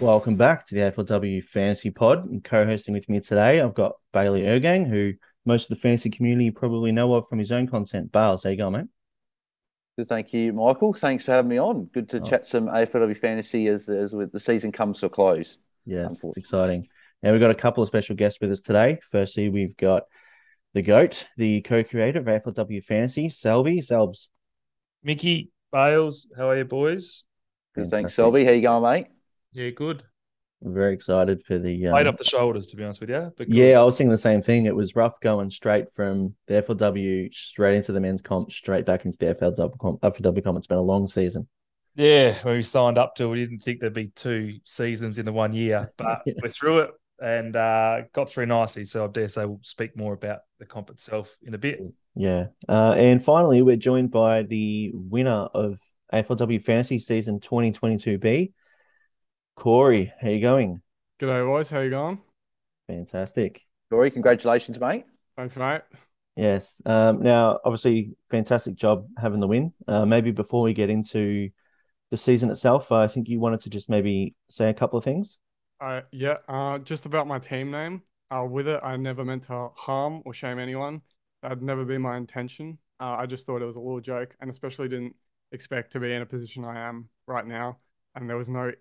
Welcome back to the AFLW Fantasy Pod. And co-hosting with me today, I've got Bailey Irrgang, who most of the fantasy community probably know of from his own content. Bales, how you going, mate? Good, thank you, Michael. Thanks for having me on. Good to oh. chat some AFLW fantasy as as with the season comes to a close. Yes, it's exciting. Now we've got a couple of special guests with us today. Firstly, we've got the GOAT, the co-creator of AFLW Fantasy, Selby. Selbs. Mickey, Bales, how are you boys? Good, thanks, Selby. How you going, mate? Yeah, good. I'm very excited for the um... weight off the shoulders, to be honest with you. yeah, I was thinking the same thing. It was rough going straight from the FLW straight into the men's comp, straight back into the FLW comp. FLW comp. It's been a long season. Yeah, when we signed up to, it, we didn't think there'd be two seasons in the one year, but yeah. we're through it and uh, got through nicely. So I dare say we'll speak more about the comp itself in a bit. Yeah, uh, and finally, we're joined by the winner of AFLW Fantasy Season 2022B, Corey, how you going? G'day, boys. How you going? Fantastic. Corey, congratulations, mate. Thanks, mate. Yes. Um, now, obviously, fantastic job having the win. Uh, maybe before we get into the season itself, uh, I think you wanted to just maybe say a couple of things. Uh, yeah, uh, just about my team name. Uh, with it, I never meant to harm or shame anyone. That'd never been my intention. Uh, I just thought it was a little joke, and especially didn't expect to be in a position I am right now. And there was no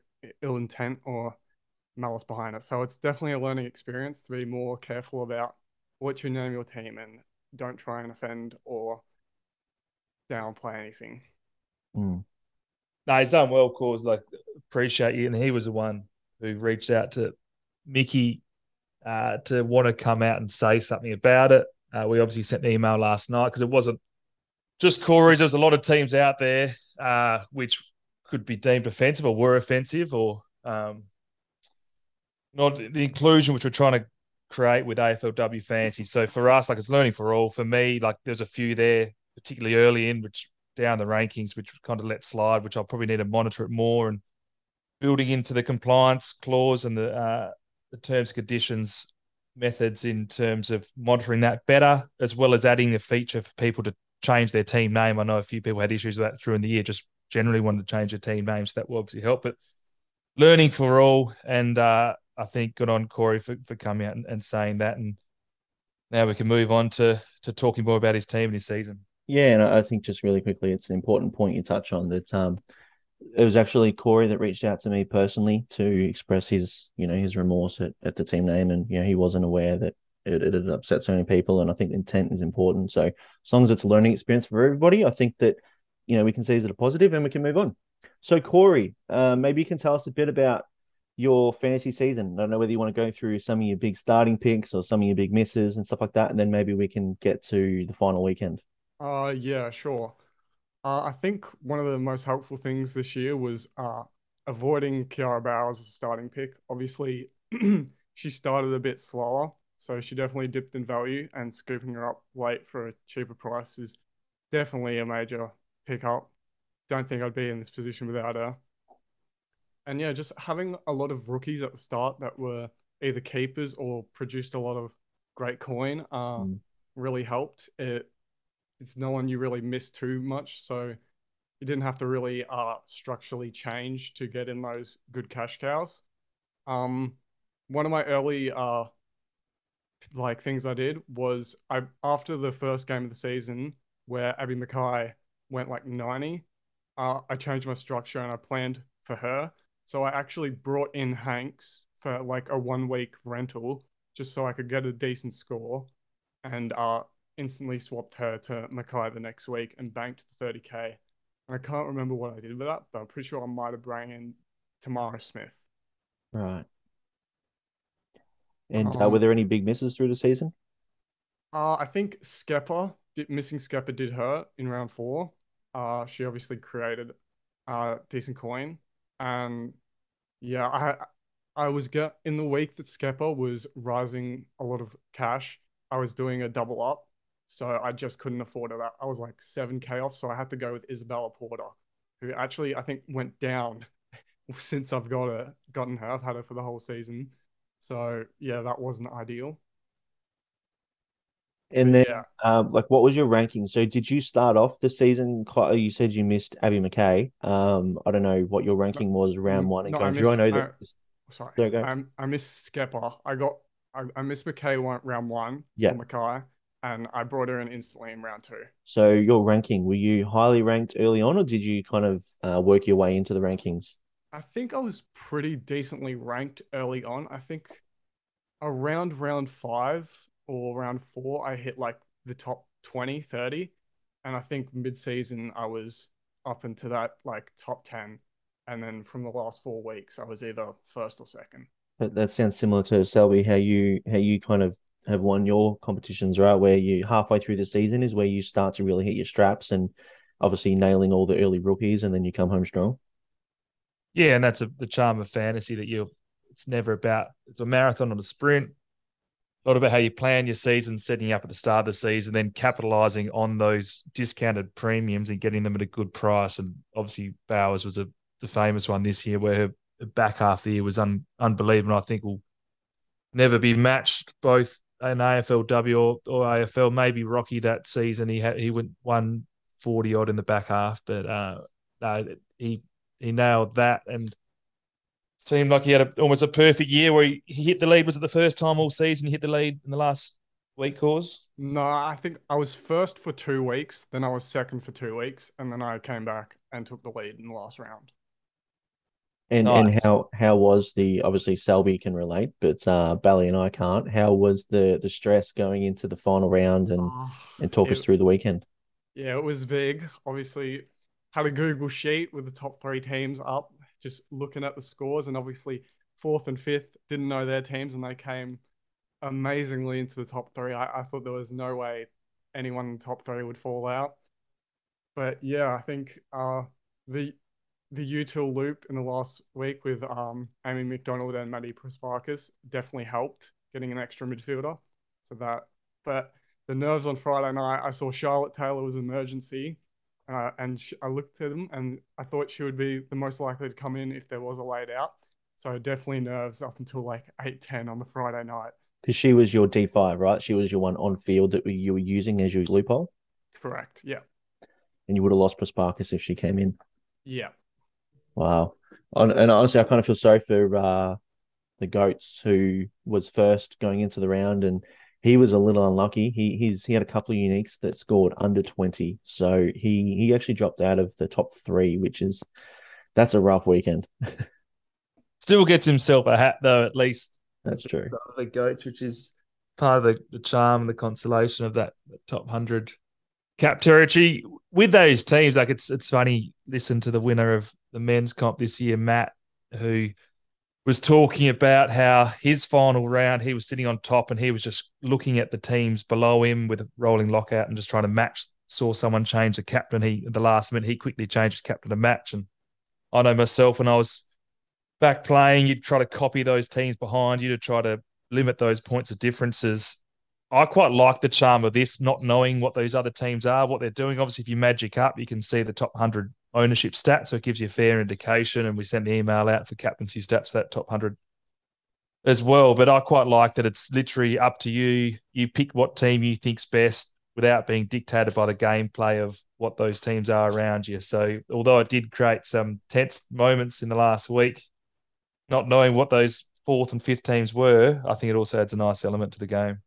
ill intent or malice behind it. So it's definitely a learning experience to be more careful about what you name your team and don't try and offend or downplay anything. Mm. No, he's done well, cause like appreciate you. And he was the one who reached out to Mickey uh, to want to come out and say something about it. Uh, we obviously sent the email last night because it wasn't just Corey's. There was a lot of teams out there uh, which could be deemed offensive or were offensive or um, not the inclusion which we're trying to create with AFLW fantasy. So for us, like it's learning for all. For me, like there's a few there, particularly early in, which down the rankings, which kind of let slide, which I'll probably need to monitor it more and building into the compliance clause and the uh, the terms and conditions methods in terms of monitoring that better, as well as adding a feature for people to change their team name. I know a few people had issues with that through in the year, just generally wanted to change the team names. That will obviously help. But learning for all, and uh, I think good on Corey for, for coming out and, and, saying that. And now we can move on to to talking more about his team and his season. Yeah, and I think just really quickly, it's an important point you touch on that. Um, it was actually Corey that reached out to me personally to express his, you know, his remorse at, at the team name, and you know he wasn't aware that it, it upset so many people, and I think intent is important. So as long as it's a learning experience for everybody, I think that you know we can see as a positive and we can move on. So Corey, uh, maybe you can tell us a bit about your fantasy season. I don't know whether you want to go through some of your big starting picks or some of your big misses and stuff like that, and then maybe we can get to the final weekend. Uh, yeah, sure. Uh, I think one of the most helpful things this year was uh, avoiding Kiara Bowers as a starting pick. Obviously, she started a bit slower, so she definitely dipped in value, and scooping her up late for a cheaper price is definitely a major pick up. Don't think I'd be in this position without her. And yeah, just having a lot of rookies at the start that were either keepers or produced a lot of great coin uh, mm. really helped. It it's no one you really missed too much, so you didn't have to really uh structurally change to get in those good cash cows. Um, one of my early uh like things I did was I after the first game of the season where Abbie McKay went like 90, uh, I changed my structure and I planned for her. So I actually brought in Hanks for like a one week rental just so I could get a decent score and uh, instantly swapped her to McKay the next week and banked the 30k. And I can't remember what I did with that, but I'm pretty sure I might have brought in Tamara Smith. Right. And uh, um, were there any big misses through the season? Uh, I think Skepper, missing Skepper did hurt in round four. Uh, she obviously created uh, decent coin. And yeah, I I was get in the week that Skepper was rising a lot of cash. I was doing a double up, so I just couldn't afford it. I was like seven k off, so I had to go with Isabella Porter, who actually I think went down since I've got her, gotten her. I've had her for the whole season, so yeah, that wasn't ideal. And then, yeah. um, like, what was your ranking? So, did you start off the season? Quite, you said you missed Abbie McKay. Um, I don't know what your ranking was round one and no, going I through. I know that. sorry, There you go. I, I missed Skepper. I got I, I missed McKay one, round one. Yeah. for McKay, and I brought her in instantly in round two. So your ranking, were you highly ranked early on, or did you kind of uh, work your way into the rankings? I think I was pretty decently ranked early on. I think around round five or round four, I hit like the top 20, 30. And I think mid season, I was up into that like top 10. And then from the last four weeks, I was either first or second. That, that sounds similar to Selby, how you how you kind of have won your competitions, right? Where you halfway through the season is where you start to really hit your straps and obviously nailing all the early rookies, and then you come home strong. Yeah, and that's a, the charm of fantasy that you. It's never about it's a marathon or a sprint. Lot about how you plan your season, setting up at the start of the season, then capitalizing on those discounted premiums and getting them at a good price. And obviously, Bowers was a, the famous one this year, where her, back half of the year was un, unbelievable. I think will never be matched both in AFLW or, or AFL. Maybe Rocky that season he had he went one forty odd in the back half, but uh, no, he he nailed that and seemed like he had a, almost a perfect year where he, he hit the lead. Was it the first time all season he hit the lead in the last week cause? No, I think I was first for two weeks, then I was second for two weeks, and then I came back and took the lead in the last round. And and how how was the obviously Selby can relate, but uh Bally and I can't. How was the the stress going into the final round and Ah, and talk us through the weekend? Yeah, it was big. Obviously, had a Google sheet with the top three teams up, just looking at the scores, and obviously fourth and fifth didn't know their teams, and they came amazingly into the top three. I, I thought there was no way anyone in the top three would fall out. But yeah, I think uh the the util loop in the last week with um Amy McDonald and Maddy Prespakis definitely helped getting an extra midfielder. So that but the nerves on Friday night, I saw Charlotte Taylor was emergency, and I, and sh I looked at them and I thought she would be the most likely to come in if there was a laid out. So definitely nerves up until like eight ten on the Friday night. Because she was your D five, right? She was your one on field that you were using as your loophole, Correct. Yeah. and you would have lost Prespakis if she came in. Yeah. Wow. And, and honestly, I kind of feel sorry for uh, the goats who was first going into the round, and he was a little unlucky. He he's he had a couple of uniques that scored under twenty, so he he actually dropped out of the top three, which is that's a rough weekend. Still gets himself a hat though, at least That's true. the goats, which is part of the, the charm and the consolation of that, that top hundred cap territory. With those teams, like it's it's funny. Listen to the winner of the men's comp this year, Matt, who was talking about how his final round he was sitting on top and he was just looking at the teams below him with a rolling lockout and just trying to match. Saw someone change the captain. He at the last minute he quickly changed his captain to match. And I know myself when I was back playing, you'd try to copy those teams behind you to try to limit those points of differences. I quite like the charm of this, not knowing what those other teams are, what they're doing. Obviously, if you magic up, you can see the top 100 ownership stats. So it gives you a fair indication. And we sent the email out for captaincy stats for that top 100 as well. But I quite like that it's literally up to you. You pick what team you think's best without being dictated by the gameplay of what those teams are around you. So although it did create some tense moments in the last week, not knowing what those fourth and fifth teams were, I think it also adds a nice element to the game.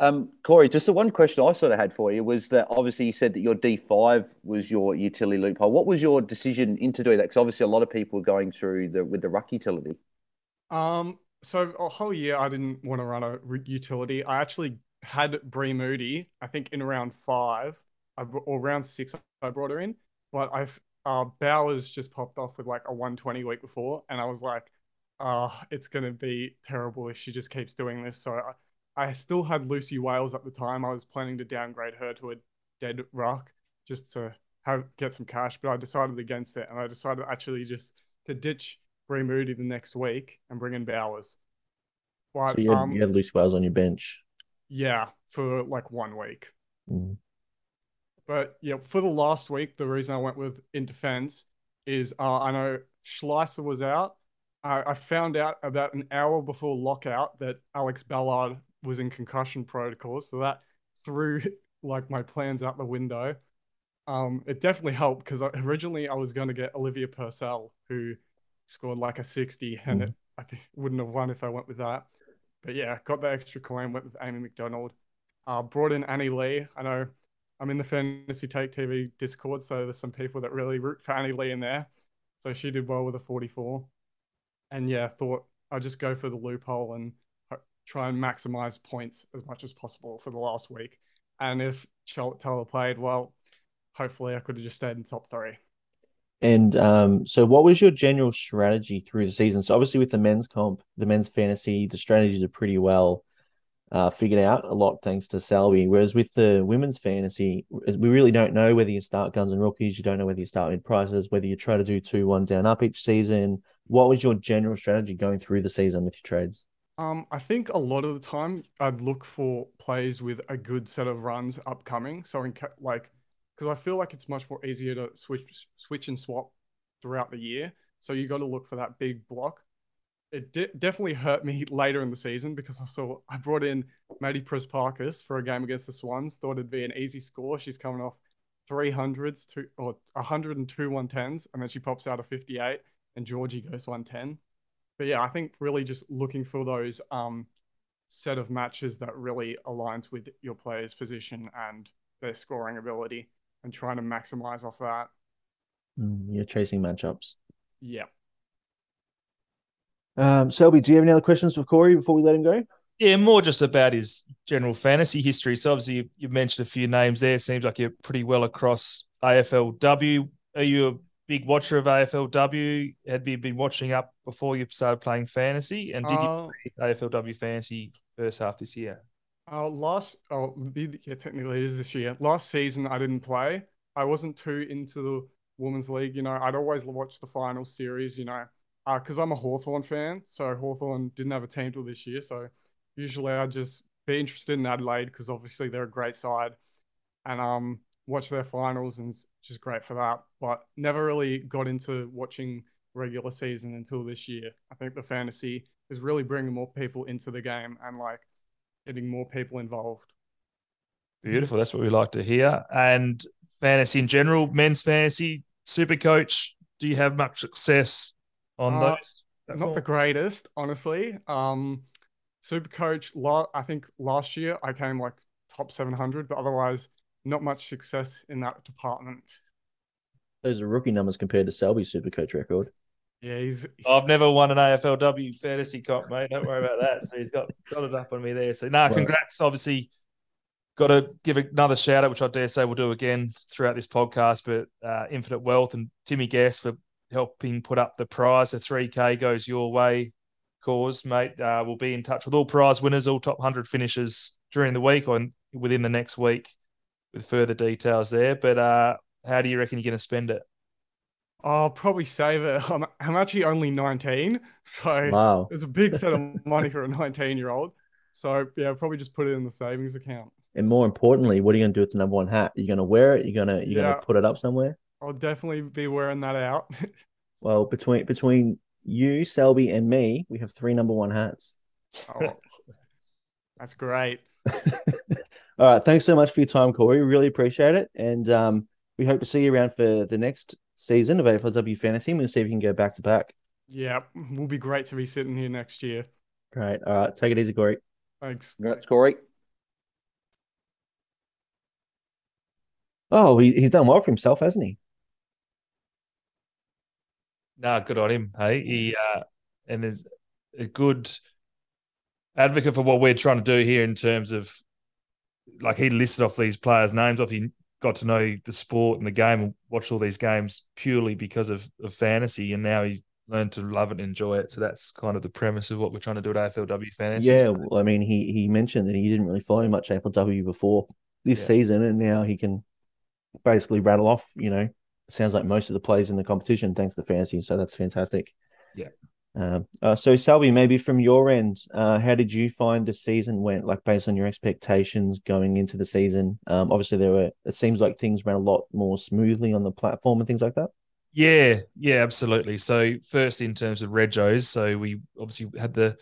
Um, Corey, just the one question I sort of had for you was that obviously you said that your D5 was your utility loophole. What was your decision into doing that? Because obviously a lot of people are going through the with the ruck utility. Um, so a whole year I didn't want to run a utility. I actually had Bree Moody, I think in round five or round six, I brought her in, but I've uh, Bowers just popped off with like a 120 week before, and I was like, uh, it's gonna be terrible if she just keeps doing this. So I, I still had Lucy Wales at the time. I was planning to downgrade her to a dead ruck just to have get some cash, but I decided against it, and I decided actually just to ditch Bree Moody the next week and bring in Bowers. But So you had, um, you had Lucy Wales on your bench. yeah, for like one week. Mm. But yeah, for the last week, the reason I went with in defense is uh, I know Schleiser was out. I, I found out about an hour before lockout that Alex Ballard was in concussion protocol, so that threw like my plans out the window. Um, it definitely helped because originally I was going to get Olivia Purcell, who scored like a 60 and Mhm. it, I think wouldn't have won if I went with that. But yeah, got the extra coin, went with Amy McDonald. Uh, brought in Annie Lee. I know I'm in the Fantasy Take TV Discord, so there's some people that really root for Annie Lee in there. So she did well with a 44. And yeah, thought I'd just go for the loophole and try and maximize points as much as possible for the last week. And if Taylor played well, hopefully I could have just stayed in top three. And um, so what was your general strategy through the season? So obviously with the men's comp, the men's fantasy, the strategies are pretty well uh, figured out a lot thanks to Selby. Whereas with the women's fantasy, we really don't know whether you start guns and rookies, you don't know whether you start mid prices, whether you try to do two one down up each season. What was your general strategy going through the season with your trades? Um, I think a lot of the time I'd look for plays with a good set of runs upcoming. So in ca- like, because I feel like it's much more easier to switch, switch and swap throughout the year. So you got to look for that big block. It de- definitely hurt me later in the season because I saw I brought in Maddy Prespakis for a game against the Swans. Thought it'd be an easy score. She's coming off 300s to or 102 110s, and then she pops out a 58, and Georgie goes 110 but yeah, I think really just looking for those um set of matches that really aligns with your player's position and their scoring ability and trying to maximize off that. Mm, you're chasing matchups. Yeah. Um, Selby, do you have any other questions for Corey before we let him go? Yeah, more just about his general fantasy history. So obviously you, you mentioned a few names there. Seems like you're pretty well across AFLW. Are you a big watcher of AFLW? Had you been watching up before you started playing fantasy? And did Uh, you play AFLW fantasy first half this year? Uh, last, oh, yeah, technically it is this year. Last season, I didn't play. I wasn't too into the women's league. You know, I'd always watch the final series, you know, because I'm a Hawthorn fan. So Hawthorn didn't have a team till this year. So usually I'd just be interested in Adelaide because obviously they're a great side and um watch their finals and it's just great for that. But never really got into watching regular season until this year. I think the fantasy is really bringing more people into the game and like getting more people involved. Beautiful. That's what we like to hear. And fantasy in general, men's fantasy, super coach. Do you have much success on Uh, those? Not the greatest, honestly. Um, Super Coach, la- I think last year I came like top 700, but otherwise not much success in that department. Those are rookie numbers compared to Selby's super coach record. Yeah, he's I've never won an AFLW fantasy comp, mate. Don't worry about that. So he's got got it up on me there. So no, Right. congrats. Obviously, got to give another shout out, which I dare say we'll do again throughout this podcast. But uh, Infinite Wealth and Timmy Guest for helping put up the prize. The three K goes your way, cause mate. Uh, we'll be in touch with all prize winners, all top hundred finishers during the week or within the next week with further details there. But uh, how do you reckon you're going to spend it? I'll probably save it. I'm, I'm actually only 19, so Wow. it's a big set of money for a 19 year old. So yeah, I'll probably just put it in the savings account. And more importantly, what are you going to do with the number one hat? You're going to wear it. You're going to you're Yeah. going to put it up somewhere. I'll definitely be wearing that out. Well, between between you, Selby, and me, we have three number one hats. Oh, that's great. All right. Thanks so much for your time, Corey. Really appreciate it. And um, we hope to see you around for the next season of AFLW Fantasy. We'll see if we can go back to back. Yeah, We'll be great to be sitting here next year. Great. All right. Take it easy, Corey. Thanks. Congrats, Corey. Oh, he, he's done well for himself, hasn't he? No, good on him. Hey, he uh, and is a good advocate for what we're trying to do here in terms of like he listed off these players' names off. He got to know the sport and the game and watched all these games purely because of, of fantasy, and now he learned to love it and enjoy it. So that's kind of the premise of what we're trying to do at AFLW fantasy. Yeah. Well, I mean, he he mentioned that he didn't really follow much AFLW before this Yeah. season, and now he can basically rattle off. You know, sounds like most of the plays in the competition thanks to fantasy. So that's fantastic. Yeah. Um, uh, so Selby, maybe from your end, uh, how did you find the season went? Like based on your expectations going into the season. Um, obviously there were. It seems like things ran a lot more smoothly on the platform and things like that. Yeah, yeah, absolutely. So first in terms of Regos, so we obviously had the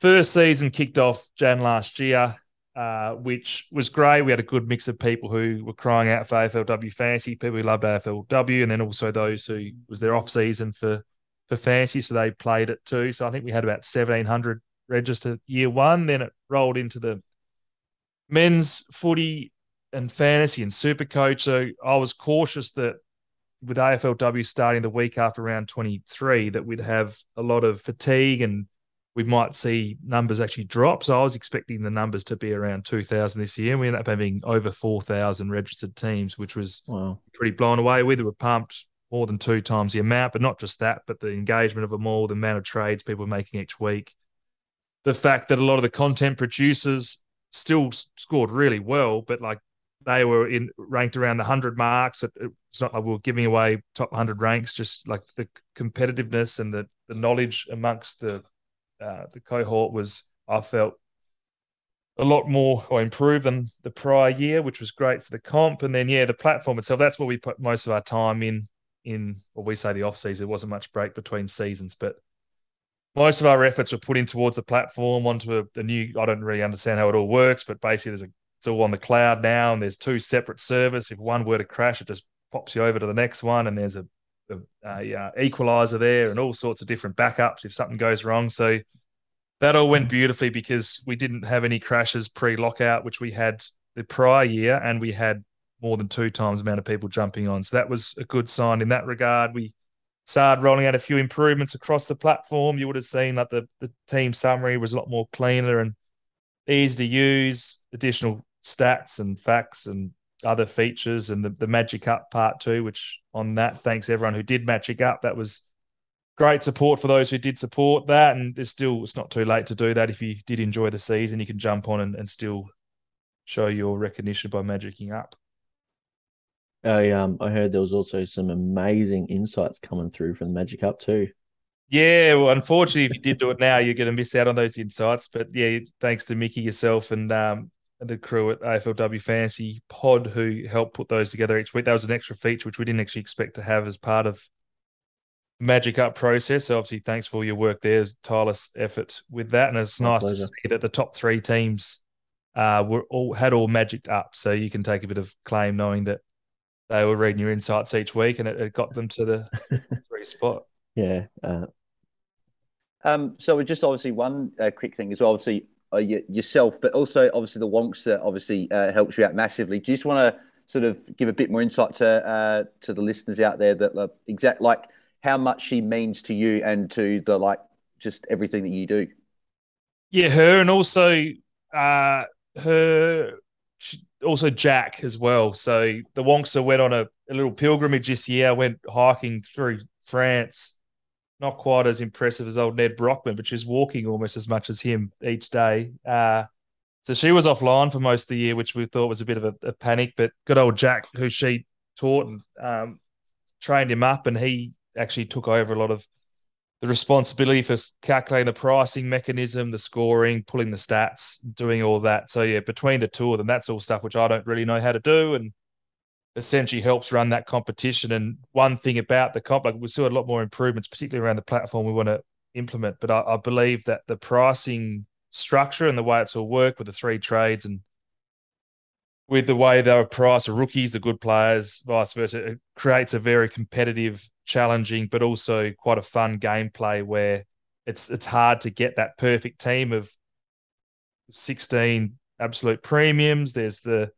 first season kicked off Jan last year, uh, which was great. We had a good mix of people who were crying out for AFLW fantasy, people who loved AFLW, and then also those who was their off season for for fantasy, so they played it too. So I think we had about seventeen hundred registered year one. Then it rolled into the men's footy and fantasy and super coach. So I was cautious that with AFLW starting the week after round 23, that we'd have a lot of fatigue and we might see numbers actually drop. So I was expecting the numbers to be around 2,000 this year. We ended up having over 4,000 registered teams, which was wow. pretty blown away with. We were pumped more than two times the amount, but not just that, but the engagement of them all, the amount of trades people are making each week. The fact that a lot of the content producers still scored really well, but like they were in ranked around the hundred marks. It's not like we are giving away top hundred ranks. Just like the competitiveness and the the knowledge amongst the uh, the cohort was, I felt, a lot more or improved than the prior year, which was great for the comp. And then yeah, the platform itself. That's where we put most of our time in. In what we say the off season, there wasn't much break between seasons, but most of our efforts were put in towards the platform onto a, a, new. I don't really understand how it all works, but basically, there's a it's all on the cloud now, and there's two separate servers. If one were to crash, it just pops you over to the next one, and there's a, a, a uh, equalizer there, and all sorts of different backups if something goes wrong. So that all went beautifully because we didn't have any crashes pre-lockout, which we had the prior year, and we had more than two times the amount of people jumping on. So that was a good sign in that regard. We started rolling out a few improvements across the platform. You would have seen that the the team summary was a lot more cleaner and easy to use. Additional stats and facts and other features and the, the magic up part two which on that thanks everyone who did magic up that was great support for those who did support that and there's still it's not too late to do that if you did enjoy the season you can jump on and, and still show your recognition by magicking up I um I heard there was also some amazing insights coming through from the Magic Up too. Yeah, well, unfortunately, if you did do it now, you're going to miss out on those insights. But yeah, thanks to Mickey yourself and um, the crew at AFLW Fantasy Pod who helped put those together each week. That was an extra feature which we didn't actually expect to have as part of Magic Up process. So obviously, thanks for all your work there, tireless effort with that, and it's My nice pleasure. to see that the top three teams uh, were all had all magicked up. So you can take a bit of claim knowing that they were reading your insights each week, and it, it got them to the three spot. Yeah. Uh... Um, so just obviously one uh, quick thing as well. Obviously, uh, yourself, but also obviously the Wonkster obviously uh, helps you out massively. Do you just want to sort of give a bit more insight to uh, to the listeners out there that uh, exact like how much she means to you and to the like just everything that you do? Yeah, her and also uh, her, also Jack as well. So the Wonkster went on a, a little pilgrimage this year. Went hiking through France not quite as impressive as old Nedd Brockmann, but she's walking almost as much as him each day. Uh, so she was offline for most of the year, which we thought was a bit of a, a panic. But good old Jack, who she taught and um, trained him up, and he actually took over a lot of the responsibility for calculating the pricing mechanism, the scoring, pulling the stats, doing all that. So yeah, between the two of them, that's all stuff which I don't really know how to do, and essentially helps run that competition. And one thing about the comp, like we saw a lot more improvements, particularly around the platform we want to implement. But I, I believe that the pricing structure and the way it's all worked with the three trades and with the way they are priced, the rookies, the good players, vice versa, it creates a very competitive, challenging, but also quite a fun gameplay where it's it's hard to get that perfect team of 16 absolute premiums. There's the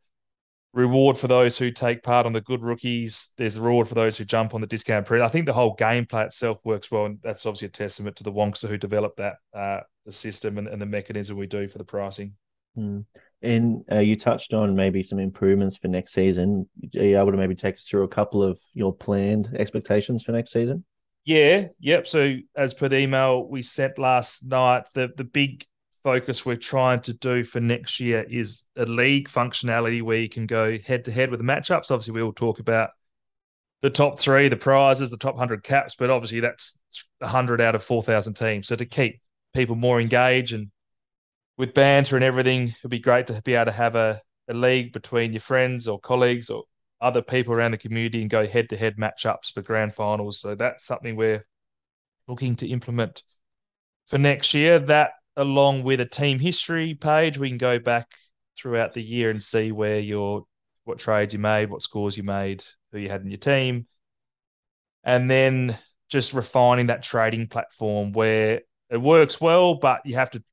reward for those who take part on the good rookies. There's a reward for those who jump on the discount period. I think the whole gameplay itself works well, and that's obviously a testament to the Wonkster who developed that uh, the system and, and, the mechanism we do for the pricing. Mm. And uh, you touched on maybe some improvements for next season. Are you able to maybe take us through a couple of your planned expectations for next season? Yeah, yep. So as per the email we sent last night, the the big focus we're trying to do for next year is a league functionality where you can go head to head with the matchups. Obviously, we will talk about the top three, the prizes, the top 100 caps, but obviously that's 100 out of 4,000 teams. So to keep people more engaged and with banter and everything, it'd be great to be able to have a, a league between your friends or colleagues or other people around the community and go head to head matchups for grand finals. So that's something we're looking to implement for next year. That along with a team history page, we can go back throughout the year and see where your what trades you made, what scores you made, who you had in your team. And then just refining that trading platform where it works well, but you have to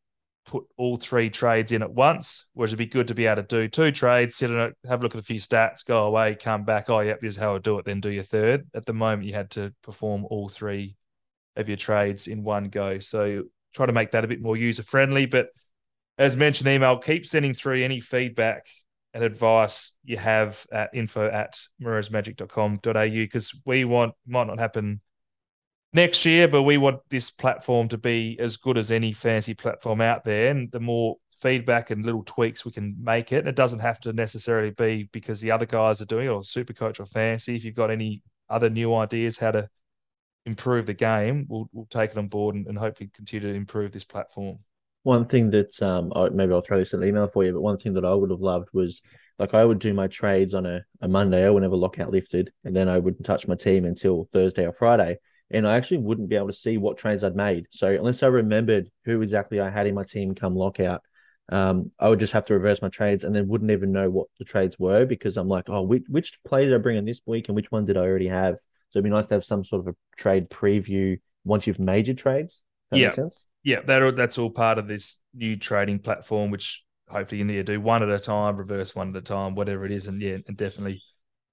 put all three trades in at once. Whereas it'd be good to be able to do two trades, sit in it, have a look at a few stats, go away, come back. Oh, yep, this is how I do it. Then do your third. At the moment, you had to perform all three of your trades in one go. So try to make that a bit more user friendly. But as mentioned, email, keep sending through any feedback and advice you have at info at moreirasmagic.com.au because we want, might not happen next year, but we want this platform to be as good as any fancy platform out there. And the more feedback and little tweaks we can make it, and it doesn't have to necessarily be because the other guys are doing it or super coach or fancy. If you've got any other new ideas how to improve the game, we'll, we'll take it on board and, and hopefully continue to improve this platform. One thing that um, maybe I'll throw this in an email for you, but one thing that I would have loved was like I would do my trades on a, a Monday or whenever lockout lifted, and then I wouldn't touch my team until Thursday or Friday. And I actually wouldn't be able to see what trades I'd made. So unless I remembered who exactly I had in my team come lockout, um, I would just have to reverse my trades and then wouldn't even know what the trades were because I'm like, oh, which, which plays did I bring in this week and which one did I already have? So it'd be nice to have some sort of a trade preview once you've made your trades. That yeah. sense? Yeah, that, that's all part of this new trading platform, which hopefully you need to do one at a time, reverse one at a time, whatever it is. And yeah, and definitely.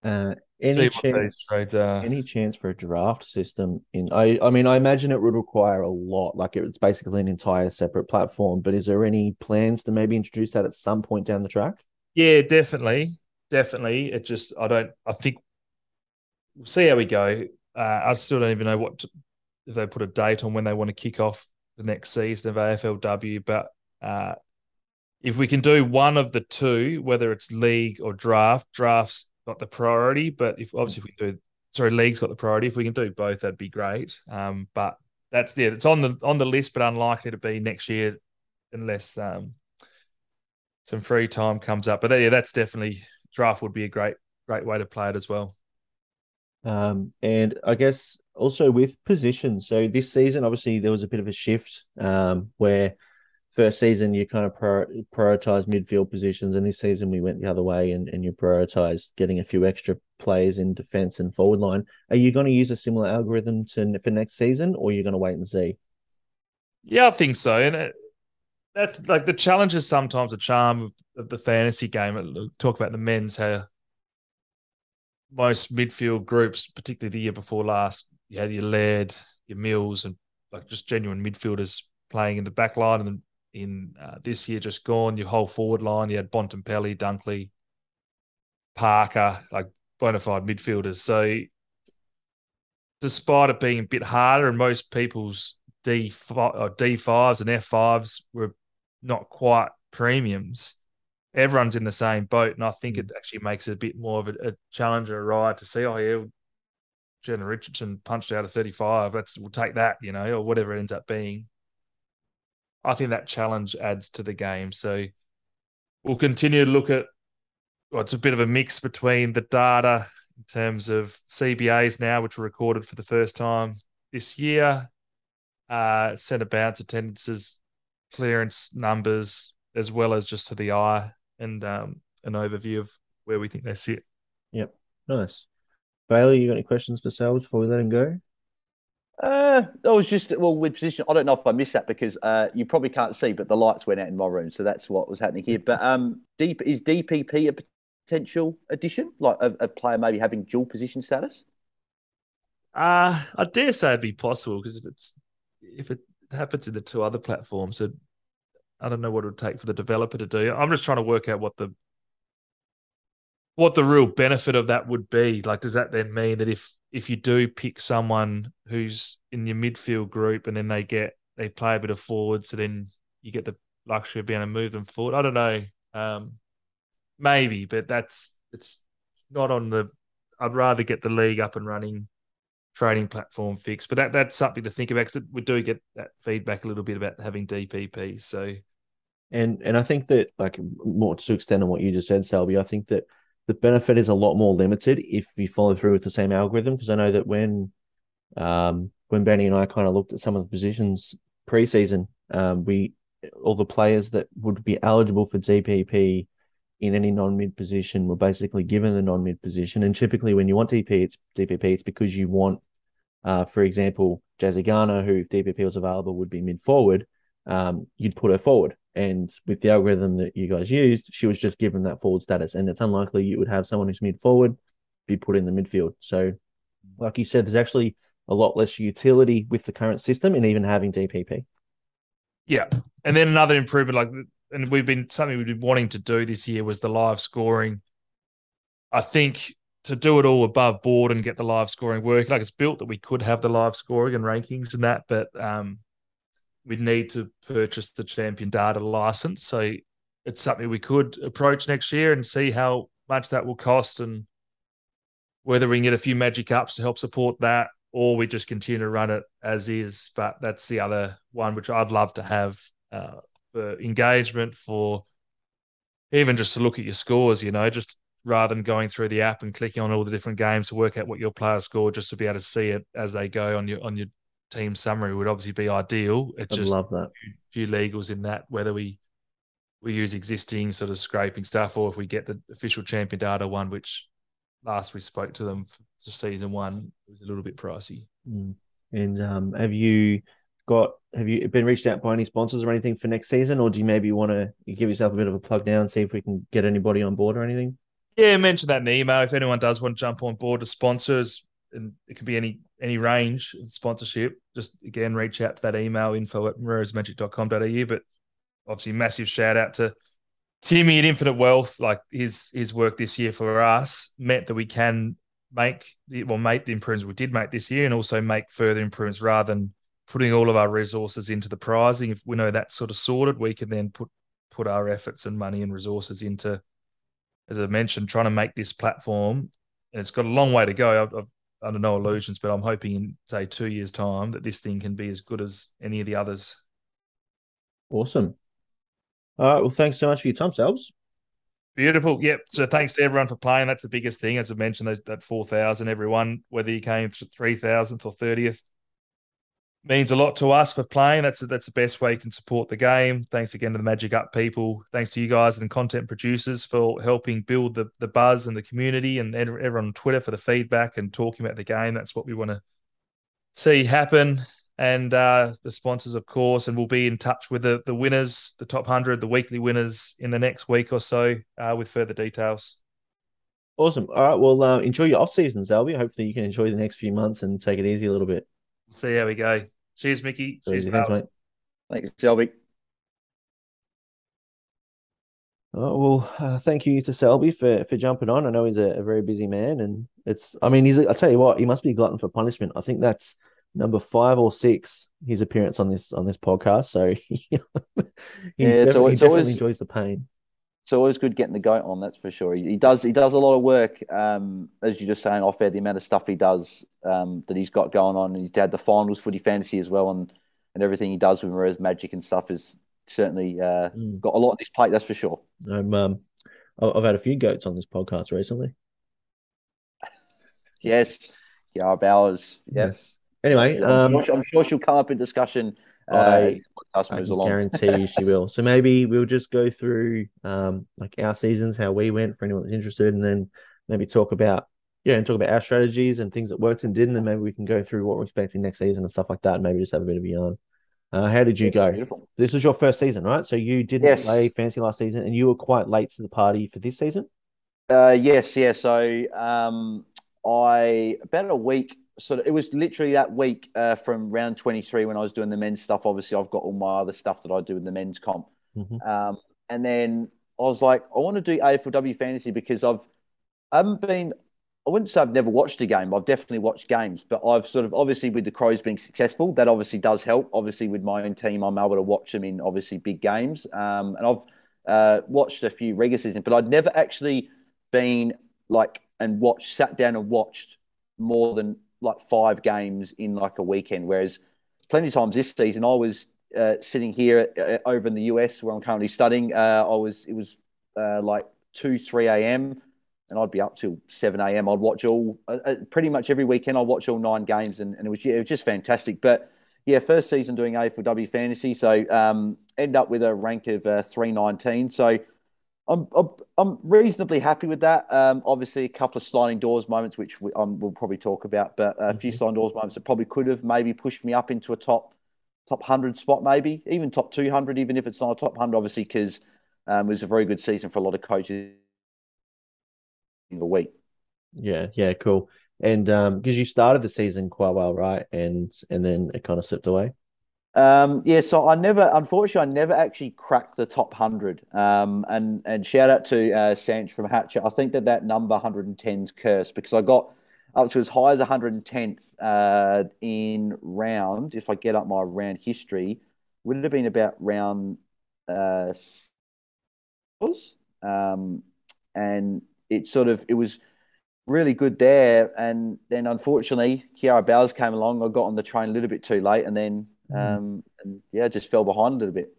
Uh, any chance? Uh... Any chance for a draft system? In I, I mean, I imagine it would require a lot. Like it's basically an entire separate platform. But is there any plans to maybe introduce that at some point down the track? Yeah, definitely, definitely. It just I don't. I think we'll see how we go. Uh, I still don't even know what to, if they put a date on when they want to kick off the next season of AFLW. But uh, if we can do one of the two, whether it's league or draft, drafts got the priority. But if obviously if we can do sorry, league's got the priority. If we can do both, that'd be great. Um, but that's yeah, it's on the on the list, but unlikely to be next year unless um, some free time comes up. But yeah, that's definitely draft would be a great great way to play it as well. Um, and I guess also with positions. So this season, obviously, there was a bit of a shift um, where first season you kind of prioritize midfield positions, and this season we went the other way and, and you prioritize getting a few extra players in defense and forward line. Are you going to use a similar algorithm to for next season, or are you going to wait and see? Yeah, I think so, and it, that's like the challenge is sometimes a charm of, of the fantasy game. Talk about the men's how most midfield groups, particularly the year before last, you had your Laird, your Mills, and like just genuine midfielders playing in the back line. And in uh, this year, just gone, your whole forward line, you had Bontempelli, Dunkley, Parker, like bona fide midfielders. So despite it being a bit harder and most people's D or D fives and F fives were not quite premiums, everyone's in the same boat, and I think it mm. actually makes it a bit more of a, a challenger ride to see. Oh yeah, Jenna Richardson punched out a thirty-five. Let's we'll take that, you know, or whatever it ends up being. I think that challenge adds to the game. So we'll continue to look at. Well, it's a bit of a mix between the data in terms of CBAs now, which were recorded for the first time this year, uh, centre bounce attendances, clearance numbers, as well as just to the eye and um, an overview of where we think they sit. Yep, nice. Bailey, you got any questions for Sales before we let him go? Uh, I was just well with position. I don't know if I missed that because uh, you probably can't see, but the lights went out in my room, so that's what was happening here. But um, deep is DPP a potential addition, like a, a player maybe having dual position status? Uh I dare say it'd be possible because if it's if it happens in the two other platforms, it I don't know what it would take for the developer to do. I'm just trying to work out what the what the real benefit of that would be. Like, does that then mean that if if you do pick someone who's in your midfield group and then they get they play a bit of forward, so then you get the luxury of being able to move them forward? I don't know. Um, maybe, but that's it's not on the. I'd rather get the league up and running, trading platform fixed. But that that's something to think about because we do get that feedback a little bit about having DPP. So and and I think that like more to extend on what you just said, Selby, I think that the benefit is a lot more limited if you follow through with the same algorithm. Because I know that when um when Benny and I kind of looked at some of the positions preseason, um, we all the players that would be eligible for DPP in any non-mid position were basically given the non-mid position. And typically when you want DP, it's DPP, it's because you want uh, for example, Jazzy Garner, who if DPP was available would be mid forward, um, you'd put her forward. And with the algorithm that you guys used, she was just given that forward status. And it's unlikely you would have someone who's mid forward be put in the midfield. So, like you said, there's actually a lot less utility with the current system and even having DPP. Yeah. And then another improvement, like, and we've been something we've been wanting to do this year was the live scoring. I think to do it all above board and get the live scoring work, like it's built that we could have the live scoring and rankings and that, but um, we'd need to purchase the champion data license. So it's something we could approach next year and see how much that will cost and whether we can get a few magic ups to help support that or we just continue to run it as is. But that's the other one which I'd love to have uh, for engagement, for even just to look at your scores, you know, just rather than going through the app and clicking on all the different games to work out what your players score, just to be able to see it as they go on your on your team summary would obviously be ideal. It's I just love that. Few legals in that whether we we use existing sort of scraping stuff or if we get the official champion data one, which last we spoke to them for season one it was a little bit pricey. Mm. And um, have you got have you been reached out by any sponsors or anything for next season, or do you maybe want to give yourself a bit of a plug now and see if we can get anybody on board or anything? Yeah, mention that in the email. If anyone does want to jump on board as sponsors, and it can be any any range of sponsorship, just again reach out to that email info at moreirasmagic.com.au. But obviously, massive shout out to Timmy at Infinite Wealth. Like his his work this year for us meant that we can make the well make the improvements we did make this year, and also make further improvements rather than putting all of our resources into the prizing. If we know that's sort of sorted, we can then put put our efforts and money and resources into, as I mentioned, trying to make this platform. And it's got a long way to go. I've, I've under no illusions, but I'm hoping in say two years' time that this thing can be as good as any of the others. Awesome. All right. Well, thanks so much for your time, Selbs. Beautiful. Yep. So thanks to everyone for playing. That's the biggest thing. As I mentioned, those, that 4,000, everyone, whether you came 3,000th or 30th, means a lot to us for playing. That's that's the best way you can support the game. Thanks again to the Magic Up people. Thanks to you guys and content producers for helping build the the buzz and the community and everyone on Twitter for the feedback and talking about the game. That's what we want to see happen. And uh, the sponsors, of course, and we'll be in touch with the the winners, the top hundred, the weekly winners in the next week or so uh, with further details. Awesome. All right. Well, uh, enjoy your off season, Selby. Hopefully, you can enjoy the next few months and take it easy a little bit. See how we go. Cheers, Mickey. So Cheers, easy. Thanks, mate. Thanks, Selby. Oh, well, uh, thank you to Selby for for jumping on. I know he's a, a, very busy man, and it's. I mean, he's. I tell you what, he must be glutton for punishment. I think that's number five or six his appearance on this on this podcast. So he's Yeah, definitely, so he definitely always- enjoys the pain. It's always good getting the goat on, that's for sure. He, he does he does a lot of work, um, as you're just saying off air, the amount of stuff he does um, that he's got going on. He's had the finals footy fantasy as well and and everything he does with Moreira's Magic and stuff is certainly uh, Mm. got a lot on his plate, that's for sure. I'm, um, I've had a few goats on this podcast recently. Yes. Yeah, Bowers. Yeah. Yes. Anyway, I'm, um, sure, I'm sure she'll come up in discussion uh, I- as the podcast I along. guarantee you she will. So maybe we'll just go through um like our seasons, how we went for anyone that's interested, and then maybe talk about yeah, and talk about our strategies and things that worked and didn't, and maybe we can go through what we're expecting next season and stuff like that, and maybe just have a bit of a yarn. Uh, how did you go? Beautiful. This was your first season, right? So you didn't Yes. play fancy last season, and you were quite late to the party for this season. Uh, yes, yeah. So um, I about a week. So it was literally that week uh, from round twenty three when I was doing the men's stuff. Obviously, I've got all my other stuff that I do in the men's comp. Mhm. Um, and then I was like, I want to do AFLW fantasy because I've I haven't been. I wouldn't say I've never watched a game. I've definitely watched games, but I've sort of obviously with the Crows being successful, that obviously does help. Obviously, with my own team, I'm able to watch them in obviously big games. Um, and I've uh, watched a few regular season, but I'd never actually been like and watched, sat down and watched more than like five games in like a weekend. Whereas plenty of times this season, I was uh, sitting here uh, over in the US where I'm currently studying. Uh, I was it was uh, like two, three a.m. and I'd be up till seven a.m. I'd watch all uh, uh, pretty much every weekend. I'd watch all nine games, and, and it was yeah, it was just fantastic. But yeah, first season doing A for W fantasy, so um, end up with a rank of three nineteen. So I'm, I'm, I'm reasonably happy with that. Um, obviously, a couple of sliding doors moments, which we, um, we'll probably talk about, but a few mm-hmm. sliding doors moments that probably could have maybe pushed me up into a top top hundred spot, maybe even top two hundred, even if it's not a top hundred, obviously, because um, it was a very good season for a lot of coaches in the week. Yeah, yeah, cool. And um, because you started the season quite well, right? And and then it kind of slipped away. Um, yeah, so I never, unfortunately, I never actually cracked the top hundred. Um, and and shout out to uh, Sanch from Hatcher. I think that that number 110's cursed because I got up to as high as 110th uh, in round. If I get up my round history, would it have been about round uh, um, and it sort of it was really good there. And then unfortunately, Kiara Bowers came along. I got on the train a little bit too late, and then. Um, and yeah, just fell behind a little bit.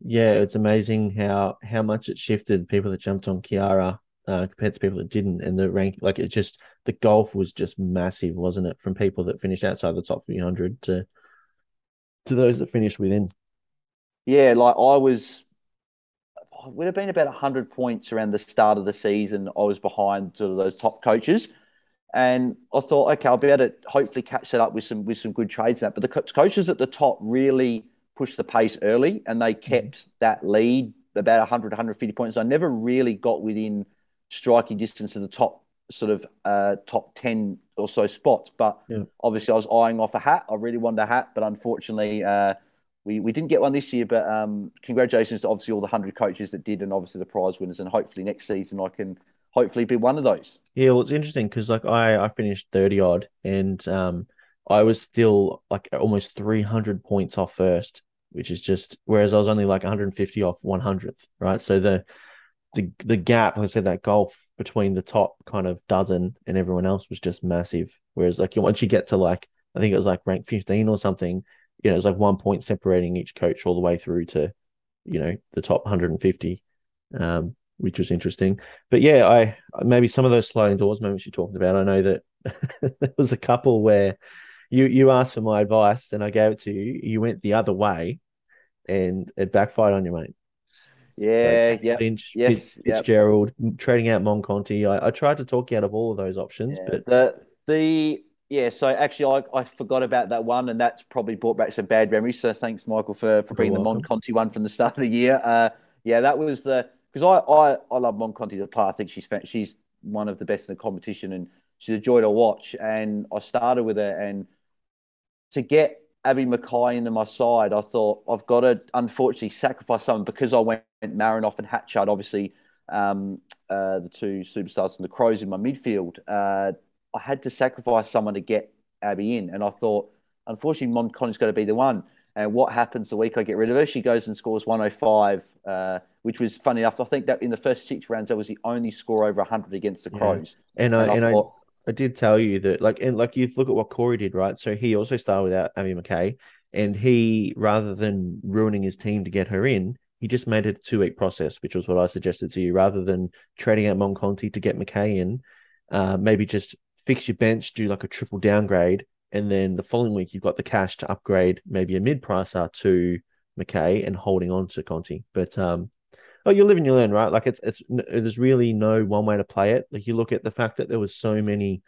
Yeah, it's amazing how how much it shifted people that jumped on Kiara uh, compared to people that didn't, and the rank like it just the golf was just massive, wasn't it? From people that finished outside the top 300 to to those that finished within. Yeah, like I was, I would have been about hundred points around the start of the season. I was behind sort of those top coaches, and I thought, okay, I'll be able to hopefully catch that up with some with some good trades. That, but the co- coaches at the top really pushed the pace early, and they mm-hmm. kept mm-hmm. that lead about 100, 150 points. I never really got within striking distance of the top sort of uh, top 10 or so spots. But yeah. obviously, I was eyeing off a hat. I really wanted a hat, but unfortunately, uh, we, we didn't get one this year. But um, congratulations to obviously all the 100 coaches that did, and obviously the prize winners. And hopefully, next season, I can hopefully be one of those. Yeah, well, it's interesting because like I I finished thirty odd, and um I was still like almost three hundred points off first, which is just whereas I was only like one hundred and fifty off one hundredth, right? So the the the gap, like I said, that gulf between the top kind of dozen and everyone else was just massive. Whereas like once you get to like I think it was like rank fifteen or something, you know, it was like one point separating each coach all the way through to, you know, the top 150. Um, which was interesting. But yeah, I maybe some of those sliding doors moments you talked about. I know that there was a couple where you you asked for my advice and I gave it to you. You went the other way, and it backfired on you, mate. Yeah, yeah, Lynch, yes, Fitzgerald, yep. trading out Monconti. I, I tried to talk you out of all of those options, yeah. but the the yeah. So actually, I, I forgot about that one, and that's probably brought back some bad memories. So thanks, Michael, for for bringing the Monconti one from the start of the year. Uh, yeah, that was the because I, I I love Monconti the player. I think she's she's one of the best in the competition, and she's a joy to watch. And I started with her, and to get Abbie McKay into my side, I thought I've got to unfortunately sacrifice someone because I went Marinoff and Hatchard, obviously um, uh, the two superstars and the Crows in my midfield. Uh, I had to sacrifice someone to get Abby in, and I thought unfortunately Monconti's got to be the one. And what happens the week I get rid of her? She goes and scores 105, uh, which was funny enough. I think that in the first six rounds, that was the only score over 100 against the Crows. Yeah. And, I, and, I, and thought, I, I, did tell you that, like, and like you look at what Corey did, right? So he also started without Amy McKay, and he, rather than ruining his team to get her in, he just made it a two week process, which was what I suggested to you. Rather than trading out Monconti to get McKay in, uh, maybe just fix your bench, do like a triple downgrade, and then the following week, you've got the cash to upgrade maybe a mid pricer to McKay and holding on to Conti. But um, oh, you live and you learn, right? Like it's it's there's really no one way to play it. Like you look at the fact that there was so many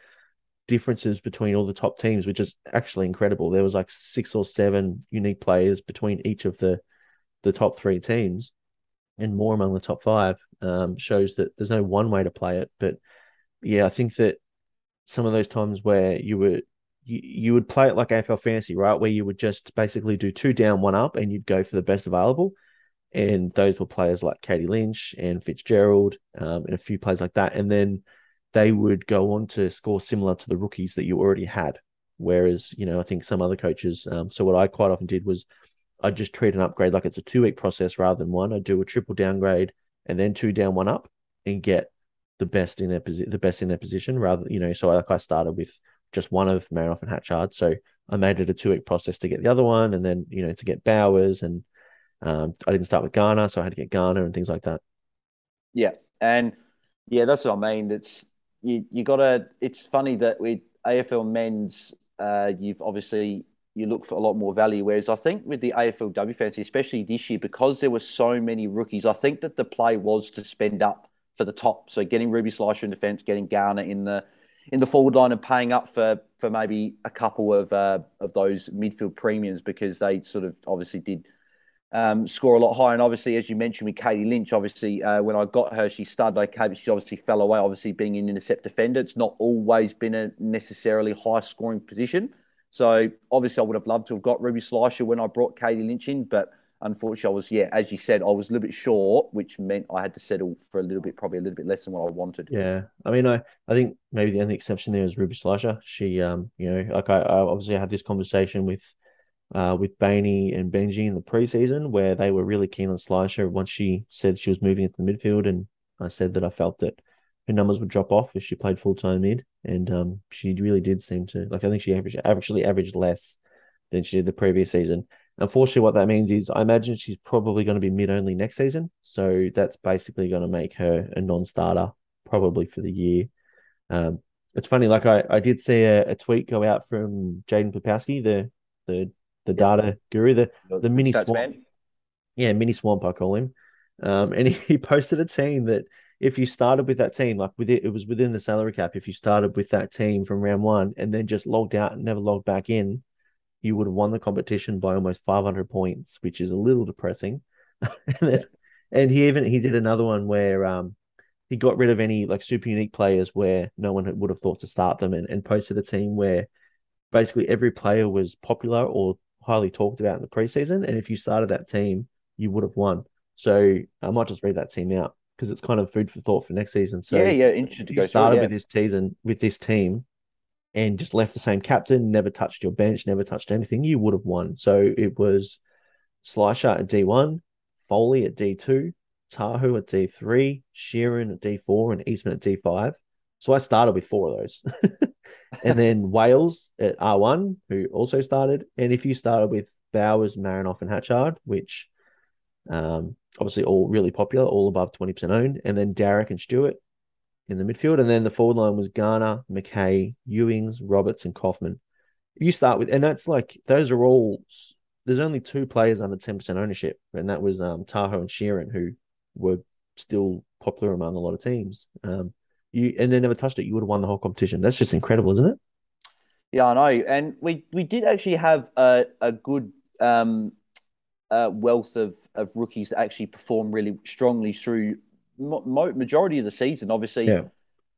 differences between all the top teams, which is actually incredible. There was like six or seven unique players between each of the the top three teams, and more among the top five. Um, shows that there's no one way to play it. But yeah, I think that some of those times where you were you, you would play it like AFL fantasy, right? Where you would just basically do two down, one up, and you'd go for the best available. And those were players like Katie Lynch and Fitzgerald, um, and a few players like that. And then they would go on to score similar to the rookies that you already had. Whereas, you know, I think some other coaches. Um, so what I quite often did was I'd just treat an upgrade like it's a two week process rather than one. I'd do a triple downgrade and then two down, one up, and get the best in their position, the best in their position. Rather, you know, so like I started with just one of Marinoff and Hatchard. So I made it a two week process to get the other one, and then you know to get Bowers, and um, I didn't start with Garner, so I had to get Garner and things like that. Yeah, and yeah, that's what I mean. It's you. You got to. It's funny that with AFL men's, uh, you've obviously you look for a lot more value. Whereas I think with the AFLW fantasy, especially this year, because there were so many rookies, I think that the play was to spend up for the top. So getting Ruby Schleicher in defence, getting Garner in the in the forward line, and paying up for for maybe a couple of uh, of those midfield premiums because they sort of obviously did um, score a lot higher. And obviously, as you mentioned with Katie Lynch, obviously uh, when I got her, she started okay, but she obviously fell away. Obviously, being an intercept defender, it's not always been a necessarily high scoring position. So obviously, I would have loved to have got Ruby Schleicher when I brought Katie Lynch in, but unfortunately, I was yeah, as you said, I was a little bit short, which meant I had to settle for a little bit, probably a little bit less than what I wanted. Yeah, I mean, I I think maybe the only exception there is Ruby Schleicher. She, um, you know, like I, I obviously had this conversation with, uh, with Bainey and Benji in the preseason where they were really keen on Schleicher once she said she was moving into the midfield, and I said that I felt that her numbers would drop off if she played full time mid, and um, she really did seem to like. I think she averaged actually averaged less than she did the previous season. Unfortunately, what that means is I imagine she's probably going to be mid only next season. So that's basically going to make her a non starter probably for the year. Um, it's funny, like I, I did see a, a tweet go out from Jaden Popowski, the the the data guru, the the mini Stats swamp. man. Yeah, mini swamp, I call him. Um, and he posted a team that if you started with that team, like with it, it was within the salary cap. If you started with that team from round one and then just logged out and never logged back in, you would have won the competition by almost 500 points, which is a little depressing. and, then, and he even he did another one where um he got rid of any like super unique players where no one would have thought to start them and, and posted a team where basically every player was popular or highly talked about in the preseason. And if you started that team, you would have won. So I might just read that team out because it's kind of food for thought for next season. So yeah, yeah, interesting to you go started through. with this season with this team and just left the same captain, never touched your bench, never touched anything, you would have won. So it was Schleicher at D1, Foley at D2, Tahu at D3, Sheeran at D4, and Eastman at D5. So I started with four of those. and then Wales at R1, who also started. And if you started with Bowers, Marinoff, and Hatchard, which um, obviously all really popular, all above 20% owned, and then Derek and Stewart in the midfield. And then the forward line was Garner, McKay, Ewings, Roberts, and Kaufman. You start with, and that's like, those are all, there's only two players under 10% ownership, and that was um, Tahoe and Sheeran, who were still popular among a lot of teams. Um, you and they never touched it. You would have won the whole competition. That's just incredible, isn't it? Yeah, I know. And we we did actually have a a good um uh, wealth of of rookies that actually perform really strongly through mo- mo- majority of the season. Obviously, Yeah.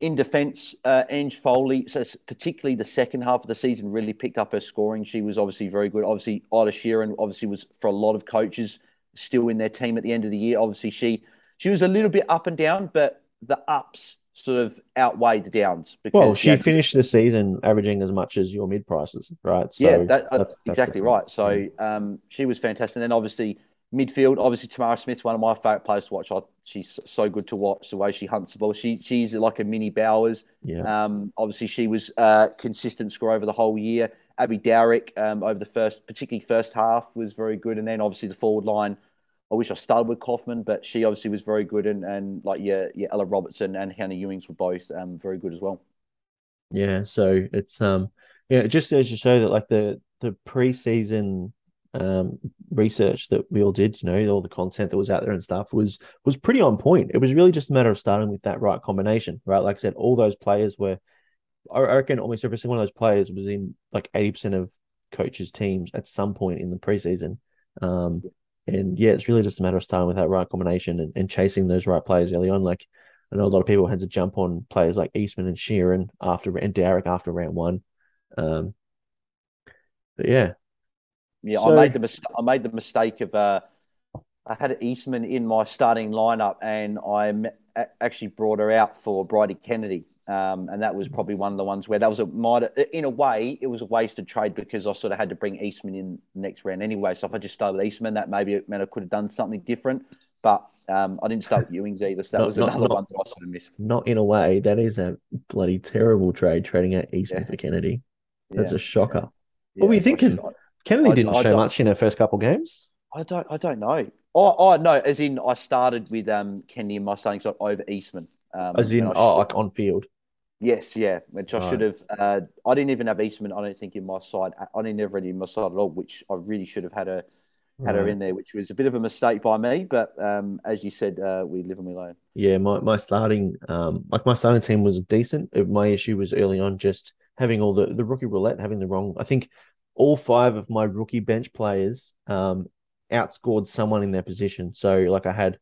in defence, uh, Ange Foley, so particularly the second half of the season, really picked up her scoring. She was obviously very good. Obviously, Ida Sheeran obviously was for a lot of coaches still in their team at the end of the year. Obviously, she she was a little bit up and down, but the ups sort of outweighed the downs. Because Well, she finished the season averaging as much as your mid prices, right? So yeah, that, that's, that's- that's exactly right. So um, she was fantastic. And then obviously midfield, obviously Tamara Smith, one of my favourite players to watch. I, she's so good to watch the way she hunts the ball. She she's like a mini Bowers. yeah, Um, obviously she was uh, consistent score over the whole year. Abby Dowrick um, over the first, particularly first half, was very good. And then obviously the forward line. I wish I started with Kaufman, but she obviously was very good. And, and like yeah, yeah, Ella Robertson and Hannah Ewings were both um, very good as well. yeah. So it's um, yeah, it just goes to show that like the the preseason um research that we all did, you know, all the content that was out there and stuff was was pretty on point. It was really just a matter of starting with that right combination, right? Like I said, all those players were. I reckon almost every single one of those players was in like eighty percent of coaches' teams at some point in the preseason. Um, and yeah, it's really just a matter of starting with that right combination and, and chasing those right players early on. Like I know a lot of people had to jump on players like Eastman and Sheeran after and Derek after round one. Um, but yeah, Yeah, So- I made the mis- I made the mistake of uh, I had Eastman in my starting lineup, and I actually brought her out for Bridie Kennedy, um, and that was probably one of the ones where that was a might in a way it was a wasted trade because I sort of had to bring Eastman in next round anyway. So if I just started Eastman, that maybe it meant I could have done something different, but um, I didn't start with Ewings either. So that Not- was another not- one that I sort of missed. not in a way. That is a bloody terrible trade trading out Eastman Yeah. for Kennedy. That's Yeah, a shocker. yeah, what were you thinking? Kennedy I- didn't I show don't- much in her first couple games. I don't. I don't know. Oh, oh no. As in, I started with um Kenny in my starting slot over Eastman. Um, As in, oh, like on field. Yes, yeah, which I should have. Uh, I didn't even have Eastman. I don't think in my side. I didn't have any in my side at all, which I really should have had a had right. her in there, which was a bit of a mistake by me. But um, as you said, uh, we live and we learn. Yeah, my my starting um, like my starting team was decent. My issue was early on just having all the the rookie roulette, having the wrong. I think all five of my rookie bench players um, outscored someone in their position. So like I had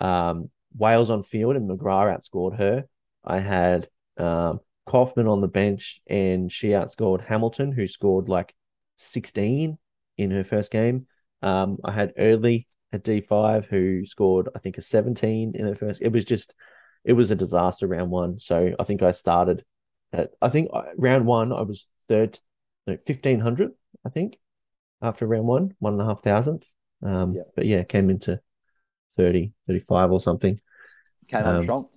um, Wales on field and McGrath outscored her. I had um, Kaufman on the bench, and she outscored Hamilton, who scored like 16 in her first game. Um, I had Early at D5, who scored, I think, a 17 in her first. It was just, it was a disaster round one. So I think I started at, I think uh, round one, I was third, no, 1500, I think, after round one, one and a half thousand. Um, yeah. But yeah, came into 30, 35 or something. Came um, strong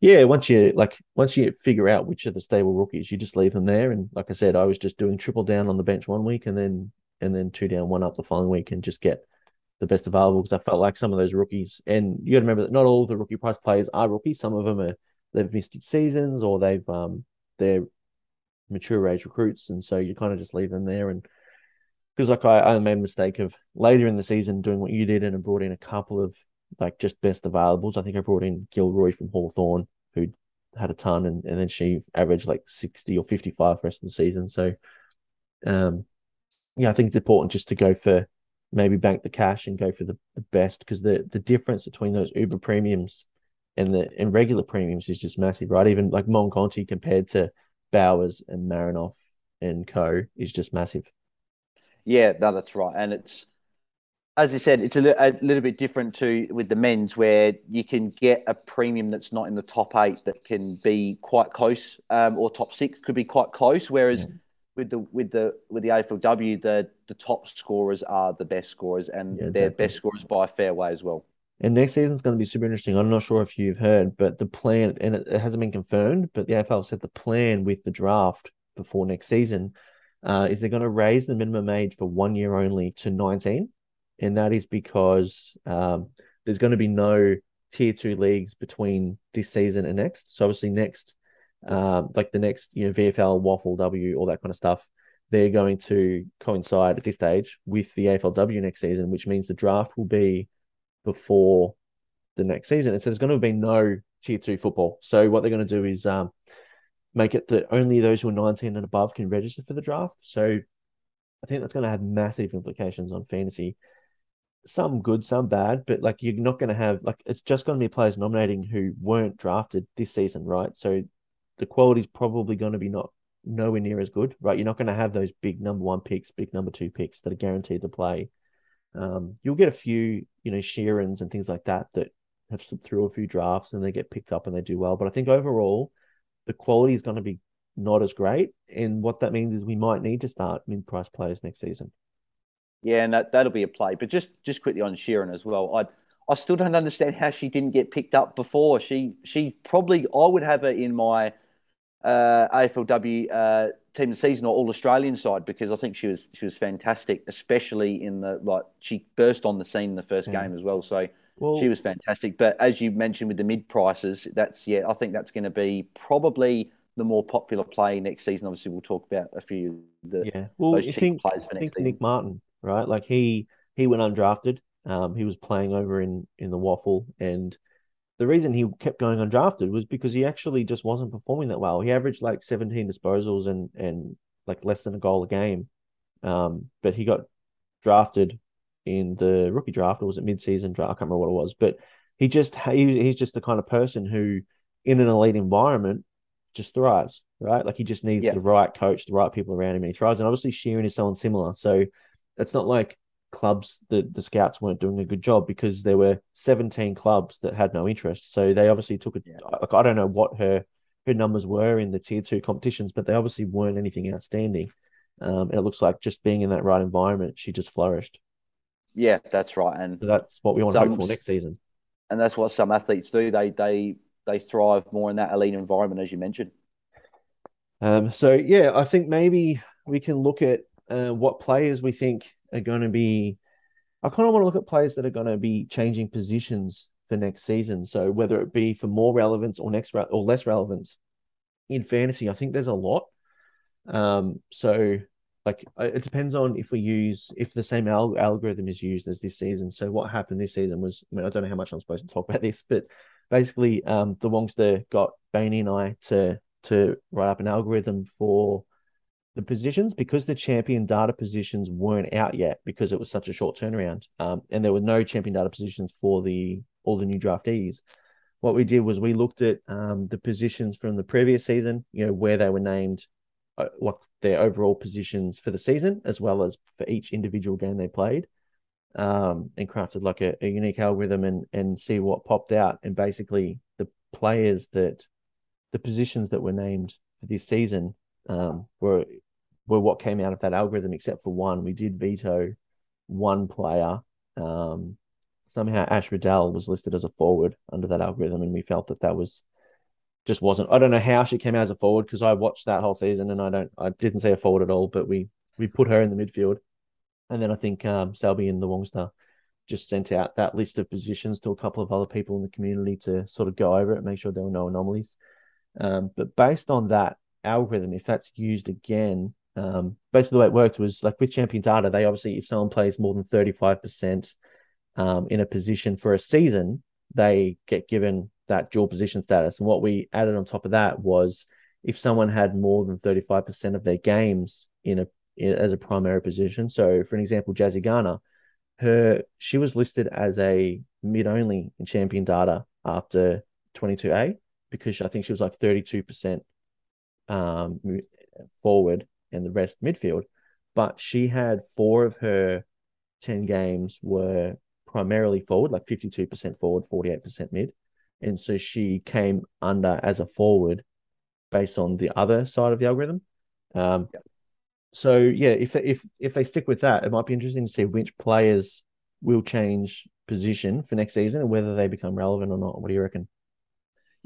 yeah, once you like once you figure out which are the stable rookies, you just leave them there. And like I said, I was just doing triple down on the bench one week and then and then two down, one up the following week and just get the best available because I felt like some of those rookies and you got to remember that not all the rookie price players are rookies. Some of them are they've missed seasons or they've um they're mature age recruits, and so you kind of just leave them there and because like I, I made a mistake of later in the season doing what you did and brought in a couple of like just best availables. I think I brought in Gilroy from Hawthorn, who had a ton, and, and then she averaged like 60 or 55 for the rest of the season. So, um, yeah, I think it's important just to go for maybe bank the cash and go for the, the best because the, the difference between those Uber premiums and the and regular premiums is just massive, right? Even like Monconti compared to Bowers and Marinoff and Co is just massive. Yeah, no, that's right. And it's as I said, it's a, li- a, little bit different to with the men's, where you can get a premium that's not in the top eight that can be quite close, um, or top six could be quite close. Whereas yeah. with the with the with the AFLW, the the top scorers are the best scorers, and yeah, they're best scorers by a fair way as well. And next season's going to be super interesting. I'm not sure if you've heard, but the plan, and it, it hasn't been confirmed, but the AFL said the plan with the draft before next season uh, is they're going to raise the minimum age for one year only to 19 and that is because um, there's going to be no tier two leagues between this season and next. So obviously next, um, like the next, you know, VFL, Waffle, W, all that kind of stuff, they're going to coincide at this stage with the AFLW next season, which means the draft will be before the next season. And so there's going to be no tier two football. So what they're going to do is um, make it that only those who are 19 and above can register for the draft. So I think that's going to have massive implications on fantasy some good, some bad, but like you're not going to have like it's just going to be players nominating who weren't drafted this season, right? So the quality is probably going to be not nowhere near as good, right? You're not going to have those big number one picks, big number two picks that are guaranteed to play. Um, you'll get a few, you know, Sheerans and things like that that have slipped through a few drafts and they get picked up and they do well. But I think overall, the quality is going to be not as great. And what that means is we might need to start mid price players next season. Yeah, and that that'll be a play. But just just quickly on Sheeran as well, I I still don't understand how she didn't get picked up before. She she probably I would have her in my uh, AFLW uh, team of the season or All Australian side because I think she was she was fantastic, especially in the like she burst on the scene in the first yeah. game as well. So well, she was fantastic. But as you mentioned with the mid prices, that's yeah, I think that's going to be probably the more popular play next season. Obviously, we'll talk about a few the yeah. Well, those cheap think, players for next season. Think Nick Martin right? Like he he went undrafted. Um, he was playing over in in the waffle, and the reason he kept going undrafted was because he actually just wasn't performing that well. He averaged like 17 disposals and and like less than a goal a game. Um, but he got drafted in the rookie draft, or was it mid-season draft? I can't remember what it was, but he just he, he's just the kind of person who, in an elite environment, just thrives, right? Like he just needs yeah. the right coach, the right people around him, and he thrives. And obviously, Sheeran is someone similar. So it's not like clubs the the scouts weren't doing a good job because there were 17 clubs that had no interest. So they obviously took it yeah. like i don't know what her her numbers were in the tier two competitions but they obviously weren't anything outstanding. Um, and it looks like just being in that right environment she just flourished. Yeah that's right. And so that's what we want some, to hope for next season. And that's what some athletes do. They they they thrive more in that elite environment as you mentioned. Um so yeah i think maybe we can look at uh, what players we think are going to be. I kind of want to look at players that are going to be changing positions for next season. So whether it be for more relevance or next or less relevance in fantasy, I think there's a lot. Um, so like it depends on if we use if the same al- algorithm is used as this season. So what happened this season was, I mean, I don't know how much I'm supposed to talk about this, but basically, um, the Wongster got Bainey and I to to write up an algorithm for the positions because the champion data positions weren't out yet because it was such a short turnaround. Um, and there were no champion data positions for the all the new draftees. What we did was we looked at um, the positions from the previous season, you know, where they were named, uh, what their overall positions for the season, as well as for each individual game they played, um, and crafted like a, a unique algorithm and and see what popped out. And basically, the players that the positions that were named for this season um, were were what came out of that algorithm, except for one. We did veto one player. Um, somehow Ash Riddell was listed as a forward under that algorithm, and we felt that that was just wasn't. I don't know how she came out as a forward because I watched that whole season and I don't, I didn't see a forward at all. But we we put her in the midfield, and then I think um, Selby and the Wongster just sent out that list of positions to a couple of other people in the community to sort of go over it, make sure there were no anomalies. Um, but based on that algorithm, if that's used again, um, basically the way it worked was like with champion data, they obviously if someone plays more than thirty five percent um, in a position for a season, they get given that dual position status. And what we added on top of that was if someone had more than 35% of their games in a in, as a primary position. So for an example, Jazzy Garner, her she was listed as a mid only in champion data after 22A because I think she was like 32% um, forward and the rest midfield. But she had four of her 10 games were primarily forward, like 52% forward, 48% mid. And so she came under as a forward based on the other side of the algorithm. Um, yeah. So yeah, if if if they stick with that, it might be interesting to see which players will change position for next season and whether they become relevant or not. What do you reckon?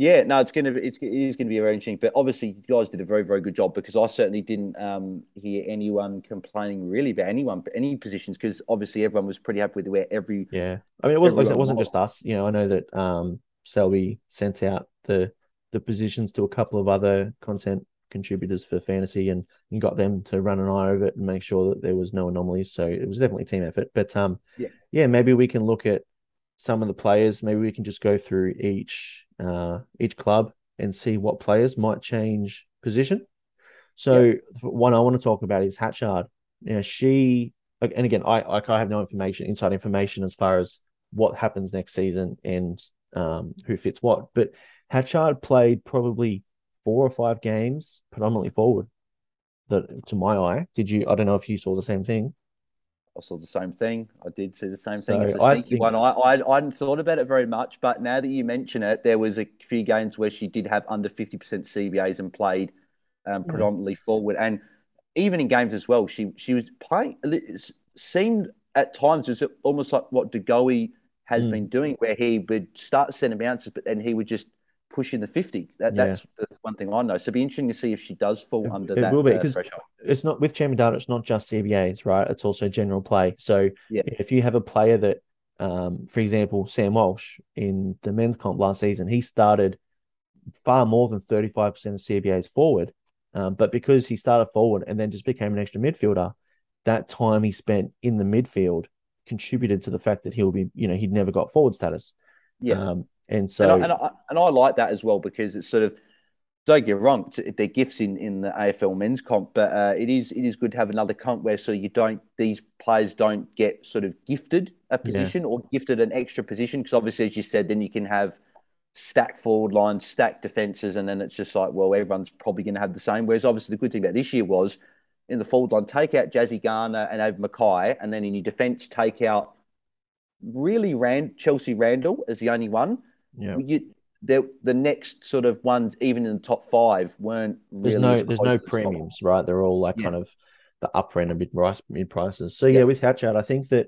Yeah, no, it's gonna it's it is gonna be a very interesting. But obviously, you guys did a very very good job because I certainly didn't um, hear anyone complaining really about anyone any positions because obviously everyone was pretty happy with where every yeah. I mean, it wasn't it wasn't just us. You know, I know that um, Selby sent out the the positions to a couple of other content contributors for fantasy and, and got them to run an eye over it and make sure that there was no anomalies. So it was definitely team effort. But um, yeah, yeah, maybe we can look at some of the players. Maybe we can just go through each uh, each club and see what players might change position. So yeah. one I want to talk about is Hatchard. Now she and again I like I have no information, inside information as far as what happens next season and um, who fits what. But Hatchard played probably four or five games, predominantly forward. That to my eye, did you? I don't know if you saw the same thing. I saw the same thing. I did see the same so thing. It's a sneaky think... one. I, I I hadn't thought about it very much, but now that you mention it, there was a few games where she did have under fifty percent CBAs and played um, hmm. predominantly mm. forward, and even in games as well, she she was playing. It seemed at times was almost like what DeGoey has mm. been doing, where he would start sending bounces, but then he would just push in the 50. That, yeah. That's the one thing I know. So it'd be interesting to see if she does fall it, under it that will be, uh, threshold. It's not with champion data, it's not just CBAs, right? It's also general play. So yeah. if you have a player that, um, for example, Sam Walsh in the men's comp last season, he started far more than 35% of CBAs forward. Um, but because he started forward and then just became an extra midfielder, that time he spent in the midfield contributed to the fact that he'll be, you know, he'd never got forward status. Yeah. Um, and so, and I, and I, and I like that as well because it's sort of don't get wrong, they're gifts in, in the AFL men's comp, but uh, it is it is good to have another comp where so you don't these players don't get sort of gifted a position yeah. or gifted an extra position because obviously as you said, then you can have stacked forward lines, stacked defenses, and then it's just like well everyone's probably going to have the same. Whereas obviously the good thing about this year was in the forward line take out Jazzy Garner and Ava McKay, and then in your defence take out really Rand Chelsea Randall as the only one yeah. You, the the next sort of ones, even in the top five, weren't really. There's no there's no premiums, right? They're all like yeah. kind of the upper end of mid price mid prices. So yeah, yeah with Hatchard, I think that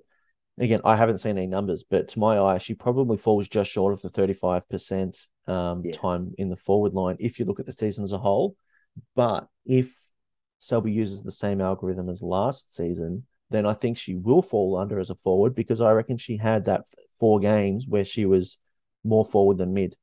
again, I haven't seen any numbers, but to my eye, she probably falls just short of the 35% um, yeah. time in the forward line if you look at the season as a whole. But if Selby uses the same algorithm as last season, then I think she will fall under as a forward because I reckon she had that four games where she was more forward than mid.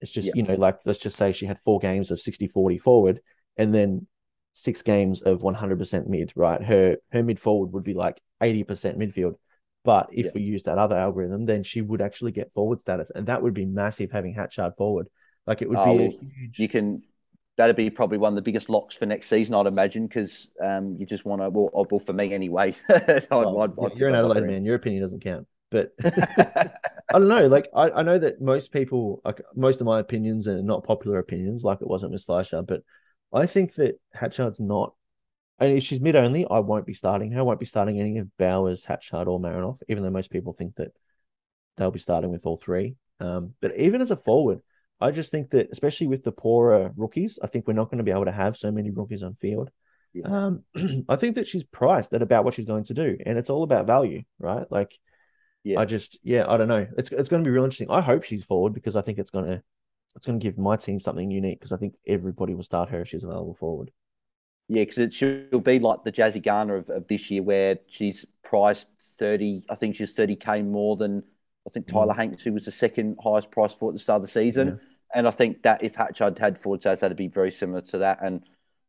It's just, Yeah. you know, like let's just say she had four games of 60 40 forward and then six games of 100% mid, right? Her her mid forward would be like 80% midfield. But if Yeah. we use that other algorithm, then she would actually get forward status. And that would be massive having Hatchard forward. Like it would Oh, be a huge. You can. That'd be probably one of the biggest locks for next season, I'd imagine, because um, you just want to. Well, well, for me anyway. I'd, well, I'd- I'd you're an Adelaide man. Your opinion doesn't count. But I don't know. Like I, I know that most people, like most of my opinions are not popular opinions, like it wasn't with Schleicher, but I think that Hatchard's not. And if she's mid only, I won't be starting her. I won't be starting any of Bowers, Hatchard, or Marinoff, even though most people think that they'll be starting with all three. Um, but even as a forward, I just think that, especially with the poorer rookies, I think we're not going to be able to have so many rookies on field. Yeah. Um, I think that she's priced at about what she's going to do, and it's all about value, right? Like, Yeah. I just, yeah, I don't know. It's it's going to be real interesting. I hope she's forward because I think it's going to it's going to give my team something unique because I think everybody will start her if she's available forward. Yeah, because it she'll be like the Jazzy Garner of, of this year, where she's priced thirty. I think she's thirty k more than I think Tyla mm. Hanks, who was the second highest price for at the start of the season. Yeah. And I think that if Hatchard had forward stats, that'd be very similar to that. And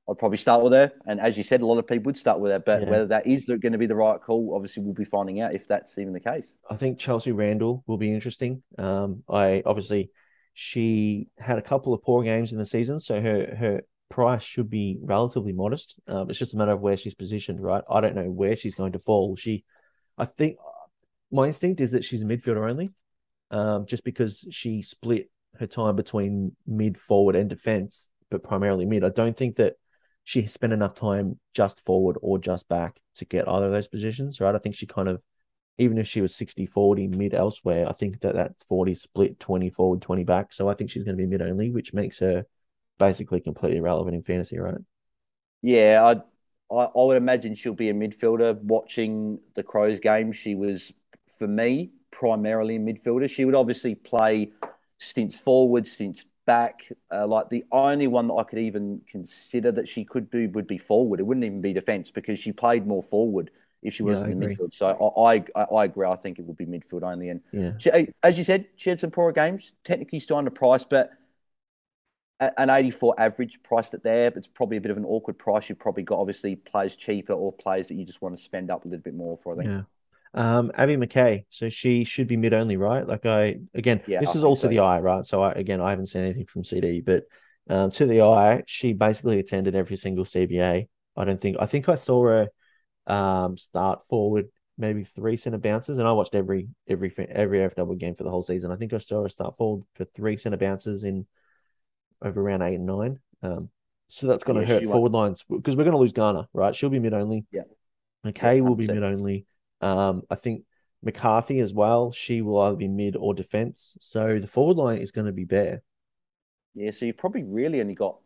I'd probably start with her. And as you said, a lot of people would start with her. But Yeah. whether that is going to be the right call, obviously we'll be finding out if that's even the case. I think Chelsea Randall will be interesting. Um, I obviously she had a couple of poor games in the season, so her her price should be relatively modest. Um, it's just a matter of where she's positioned, right? I don't know where she's going to fall. She, I think, my instinct is that she's a midfielder only, um, just because she split her time between mid, forward, and defense, but primarily mid. I don't think that she spent enough time just forward or just back to get either of those positions, right? I think she kind of even if she was 60 40 mid elsewhere, I think that that's 40 split 20 forward, 20 back. So I think she's going to be mid only, which makes her basically completely irrelevant in fantasy, right? Yeah, I, I I would imagine she'll be a midfielder. Watching the Crows game, she was for me primarily a midfielder. She would obviously play stints forward, stints back. Uh, like the only one that I could even consider that she could do would be forward. It wouldn't even be defense because she played more forward if she wasn't I in agree. midfield. So I, I I agree. I think it would be midfield only. And Yeah. she, as you said, she had some poorer games. Technically still under price, but an 84 average priced it there. But it's probably a bit of an awkward price. You've probably got obviously players cheaper or players that you just want to spend up a little bit more for. I think. Yeah. Um, Abbie McKay. So she should be mid only, right? Like I again, Yeah, this I is all to so, the eye, right? So I again, I haven't seen anything from CD, but um, to the eye, she basically attended every single CBA. I don't think I think I saw her um start forward maybe three centre bounces, and I watched every every every FW game for the whole season. I think I saw her start forward for three centre bounces in over around eight and nine. Um, so that's going to Yeah, hurt she won't- forward lines because we're going to lose Garner, right? She'll be mid only. Yeah. McKay Yeah, will be mid only. Um, I think McCarthy as well. She will either be mid or defense. So the forward line is going to be bare. Yeah, so you've probably really only got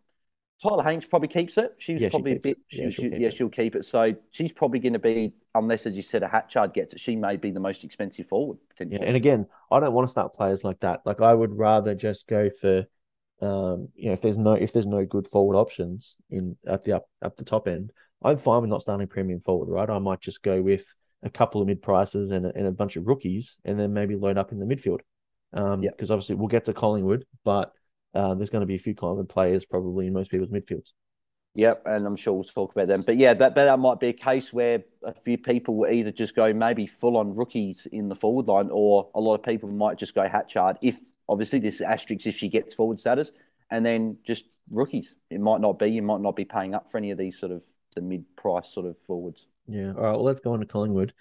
Tyla Hanks probably keeps it. She's Yeah, she probably a keeps it. bit. Yeah, She, she'll she, keep yeah, it. she'll keep it. So she's probably going to be, unless as you said, a Hatchard gets it. She may be the most expensive forward potentially. Yeah, and again, I don't want to start players like that. Like I would rather just go for, um, you know, if there's no if there's no good forward options in at the up up the top end, I'm fine with not starting premium forward, right? I might just go with a couple of mid prices and a, and a bunch of rookies, and then maybe load up in the midfield. Um, Yeah. because obviously we'll get to Collingwood, but uh, there's going to be a few Collingwood players probably in most people's midfields. Yep, and I'm sure we'll talk about them. But yeah, that but that might be a case where a few people will either just go maybe full on rookies in the forward line, or a lot of people might just go Hatchard if obviously this asterisk if she gets forward status, and then just rookies. It might not be. You might not be paying up for any of these sort of the mid price sort of forwards. Yeah. All right. Well, let's go on to Collingwood.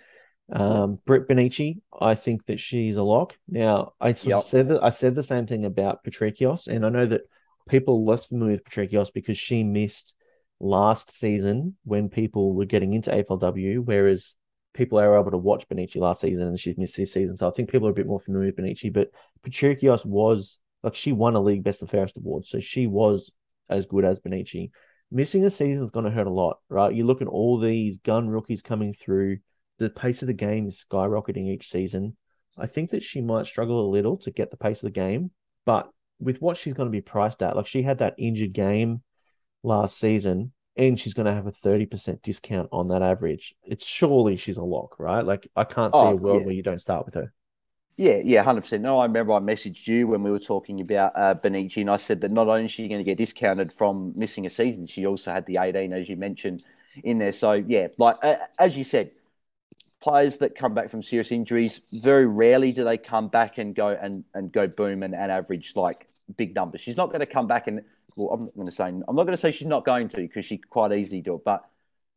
Um, Britt Bonnici, I think that she's a lock. Now, I Yep. said that I said the same thing about Patricios, and I know that people are less familiar with Patricios because she missed last season when people were getting into AFLW, whereas people are able to watch Bonnici last season and she's missed this season. So I think people are a bit more familiar with Bonnici, but Patricios was like she won a league best and fairest award, so she was as good as Bonnici. Missing a season is going to hurt a lot, right? You look at all these gun rookies coming through, the pace of the game is skyrocketing each season. I think that she might struggle a little to get the pace of the game, but with what she's going to be priced at, like she had that injured game last season, and she's going to have a 30% discount on that average. It's surely she's a lock, right? Like I can't see Oh, a world yeah. where you don't start with her. Yeah, yeah, hundred percent. No, I remember I messaged you when we were talking about uh, Bonnici, and I said that not only is she going to get discounted from missing a season, she also had the eighteen, as you mentioned, in there. So yeah, like uh, as you said, players that come back from serious injuries very rarely do they come back and go and and go boom and, and average like big numbers. She's not going to come back and well, I'm not going to say I'm not going to say she's not going to because she quite easily do it, but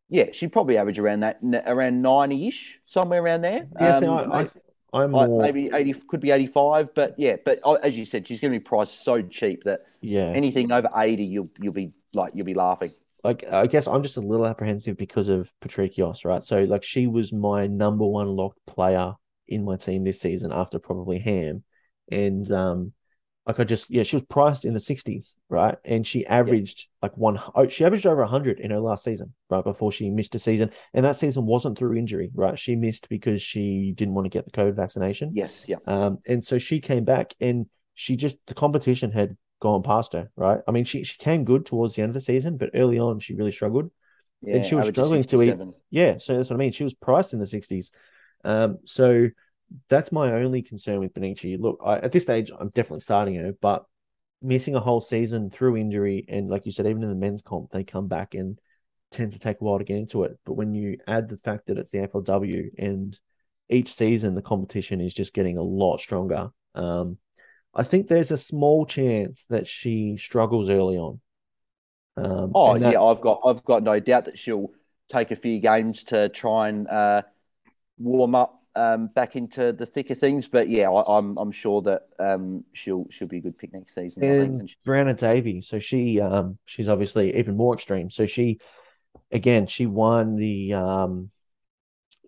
yeah, she'd probably average around that around ninety ish, somewhere around there. Yeah, um, I, I, I'm more... maybe eighty, could be eighty-five, but yeah, but uh, as you said, she's going to be priced so cheap that yeah, anything over eighty, you'll you'll be like you'll be laughing. Like I guess I'm just a little apprehensive because of Patrikios, right? So like she was my number one locked player in my team this season after probably Ham, and um, like I just yeah, she was priced in the sixties, right? And she averaged yeah. like one. Oh, she averaged over hundred in her last season, right before she missed a season, and that season wasn't through injury, right? She missed because she didn't want to get the COVID vaccination. Yes, yeah. Um, and so she came back, and she just the competition had gone past her, right? I mean, she she came good towards the end of the season, but early on she really struggled, yeah, and she was struggling to eat. Yeah, so that's what I mean. She was priced in the sixties, um, so that's my only concern with Bonnici. Look, I, at this stage, I'm definitely starting her, but missing a whole season through injury, and like you said, even in the men's comp, they come back and tend to take a while to get into it. But when you add the fact that it's the AFLW and each season the competition is just getting a lot stronger, um, I think there's a small chance that she struggles early on. Um, oh that... yeah, I've got I've got no doubt that she'll take a few games to try and uh, warm up um, back into the thick of things. But yeah, I, am I'm, I'm sure that um, she'll she'll be a good pick next season. And Brianna Davey, so she um, she's obviously even more extreme. So she again she won the um,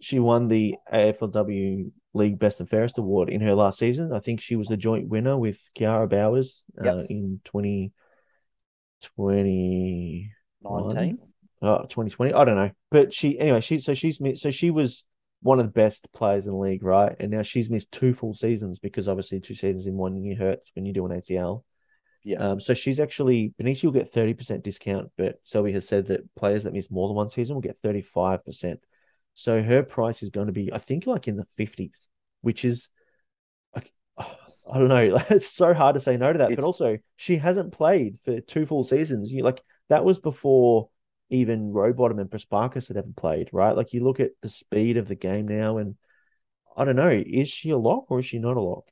she won the AFLW League Best and Fairest award in her last season. I think she was the joint winner with Kiara Bowers uh, yep. in 2020 19 oh, 2020 i don't know but she anyway she so she's so she was one of the best players in the league, right? And now she's missed two full seasons because obviously two seasons in one year hurts when you do an ACL. Yeah. Um, so she's actually Bonnici will get 30% discount, but Selby has said that players that miss more than one season will get 35%. So her price is going to be, I think, like in the 50s, which is like I don't know. It's so hard to say no to that. It's... But also, she hasn't played for two full seasons. You like that was before even Rowbottom and Prespakis had ever played, right? Like you look at the speed of the game now, and I don't know, is she a lock or is she not a lock?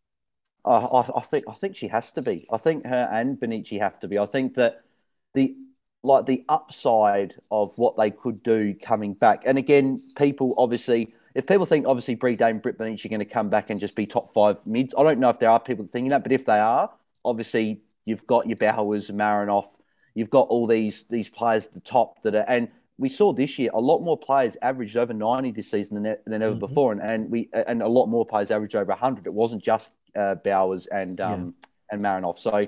I, I think I think she has to be. I think her and Bonnici have to be. I think that the like the upside of what they could do coming back, and again, people obviously. If people think obviously Brie Dane, Britt Bonnici are going to come back and just be top five mids, I don't know if there are people thinking that, but if they are, obviously you've got your Bowers, Marinoff, You've got all these these players at the top that are, and we saw this year a lot more players averaged over 90 this season than, than ever mm-hmm. before, and, and we and a lot more players averaged over 100. It wasn't just uh, Bowers and um, yeah. and Marinoff. So,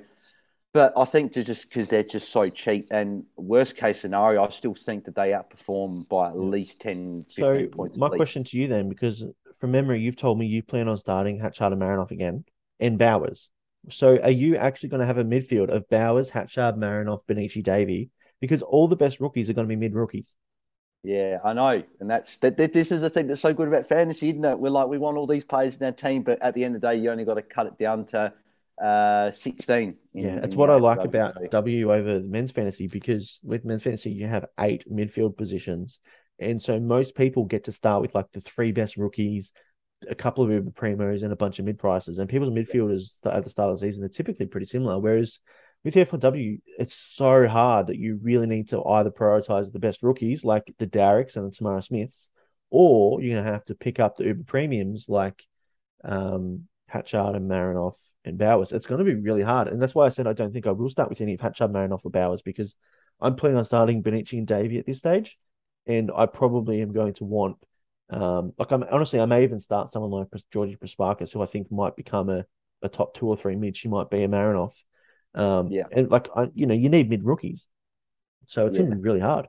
but I think to just because they're just so cheap, and worst case scenario, I still think that they outperform by at least 10, 15 so points. My question to you then, because from memory, you've told me you plan on starting Hatchard and Marinoff again and Bowers. So are you actually going to have a midfield of Bowers, Hatchard, Marinoff, Bonnici, Davey? Because all the best rookies are going to be mid rookies. Yeah, I know, and that's that, that. This is the thing that's so good about fantasy, isn't it? We're like we want all these players in our team, but at the end of the day, you only got to cut it down to uh, 16. In, yeah, that's what I like w. about W over men's fantasy because with men's fantasy, you have eight midfield positions. And so most people get to start with like the three best rookies, a couple of Uber Primos and a bunch of mid prices. And people's midfielders at the start of the season are typically pretty similar. Whereas with the F1W, it's so hard that you really need to either prioritize the best rookies like the Darricks and the Tamara Smiths, or you're going to have to pick up the Uber Premiums like um, Hatchard and Marinoff and Bowers. It's going to be really hard. And that's why I said I don't think I will start with any of Hatchard, Marinoff, or Bowers because I'm planning on starting Bonnici and Davey at this stage. And I probably am going to want um, like I'm honestly, I may even start someone like Georgie Prespakis, who I think might become a, a top two or three mid. She might be a Marinoff. Um, yeah, and like I, you know, you need mid rookies, so it's yeah. really hard.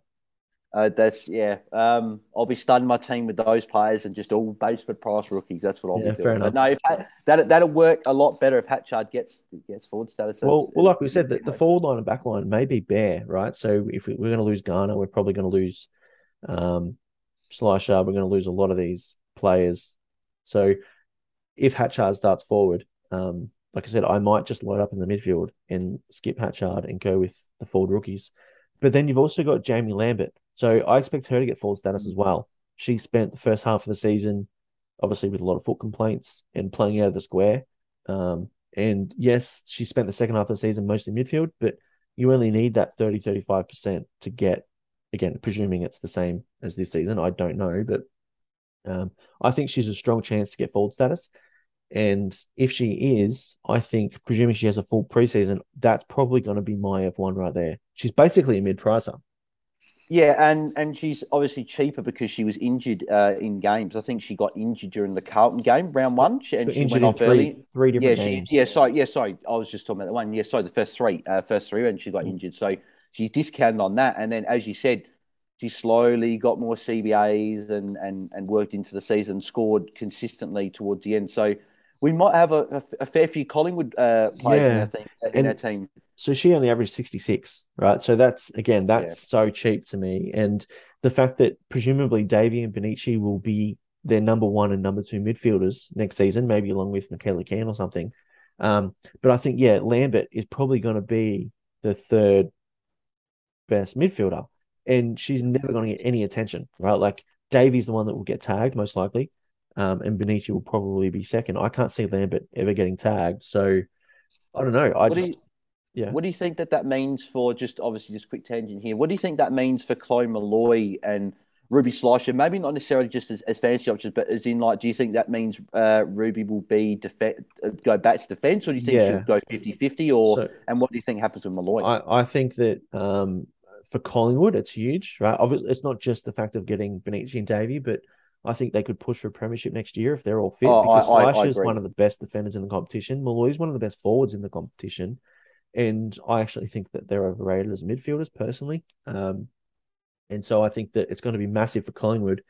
Uh, that's yeah. Um, I'll be starting my team with those players and just all basement price rookies. That's what I'll yeah, be doing. But no, if that that'll work a lot better if Hatchard gets gets forward status. Well, well, like we said, the, the forward line and back line may be bare, right? So if we, are going to lose Garner, we're probably going to lose um, Schleicher, we're going to lose a lot of these players. So if Hatchard starts forward, um, like I said, I might just load up in the midfield and skip Hatchard and go with the forward rookies. But then you've also got Jaimee Lambert. So I expect her to get forward status as well. She spent the first half of the season, obviously, with a lot of foot complaints and playing out of the square. Um, and yes, she spent the second half of the season mostly midfield, but you only need that 30, 35% to get, again, presuming it's the same as this season. I don't know, but um, I think she's a strong chance to get forward status. And if she is, I think, presuming she has a full preseason, that's probably going to be my F1 right there. She's basically a mid pricer. Yeah, and and she's obviously cheaper because she was injured uh, in games. I think she got injured during the Carlton game, round one, she, and she went off three, early. Three different yeah, games. She, yeah, sorry, yeah, sorry. I was just talking about the one. Yeah, sorry, the first three, uh, first three, and she got mm. injured. So she's discounted on that. And then, as you said, she slowly got more CBAs and and and worked into the season, scored consistently towards the end. So we might have a, a, a fair few Collingwood uh, players yeah. in, our, thing, in and, our team so she only averaged 66, right? So that's again, that's yeah. so cheap to me. And the fact that presumably Davey and Bonnici will be their number one and number two midfielders next season, maybe along with Michaela Can or something. Um, but I think, yeah, Lambert is probably going to be the third best midfielder. And she's never going to get any attention, right? Like Davey's the one that will get tagged, most likely. Um, and Bonnici will probably be second. I can't see Lambert ever getting tagged. So I don't know. I what just. Yeah. What do you think that that means for just obviously just quick tangent here? What do you think that means for Chloe Molloy and Ruby Schleicher? Maybe not necessarily just as, as fantasy options, but as in like, do you think that means uh, Ruby will be def- uh, go back to defense, or do you think yeah. she'll go 50-50 Or so, and what do you think happens with Molloy? I, I think that um, for Collingwood, it's huge, right? Obviously, it's not just the fact of getting Bonnici and Davey, but I think they could push for a premiership next year if they're all fit. Oh, because Schleicher is one of the best defenders in the competition. Molloy's one of the best forwards in the competition. And I actually think that they're overrated as midfielders personally. Um, and so I think that it's going to be massive for Collingwood.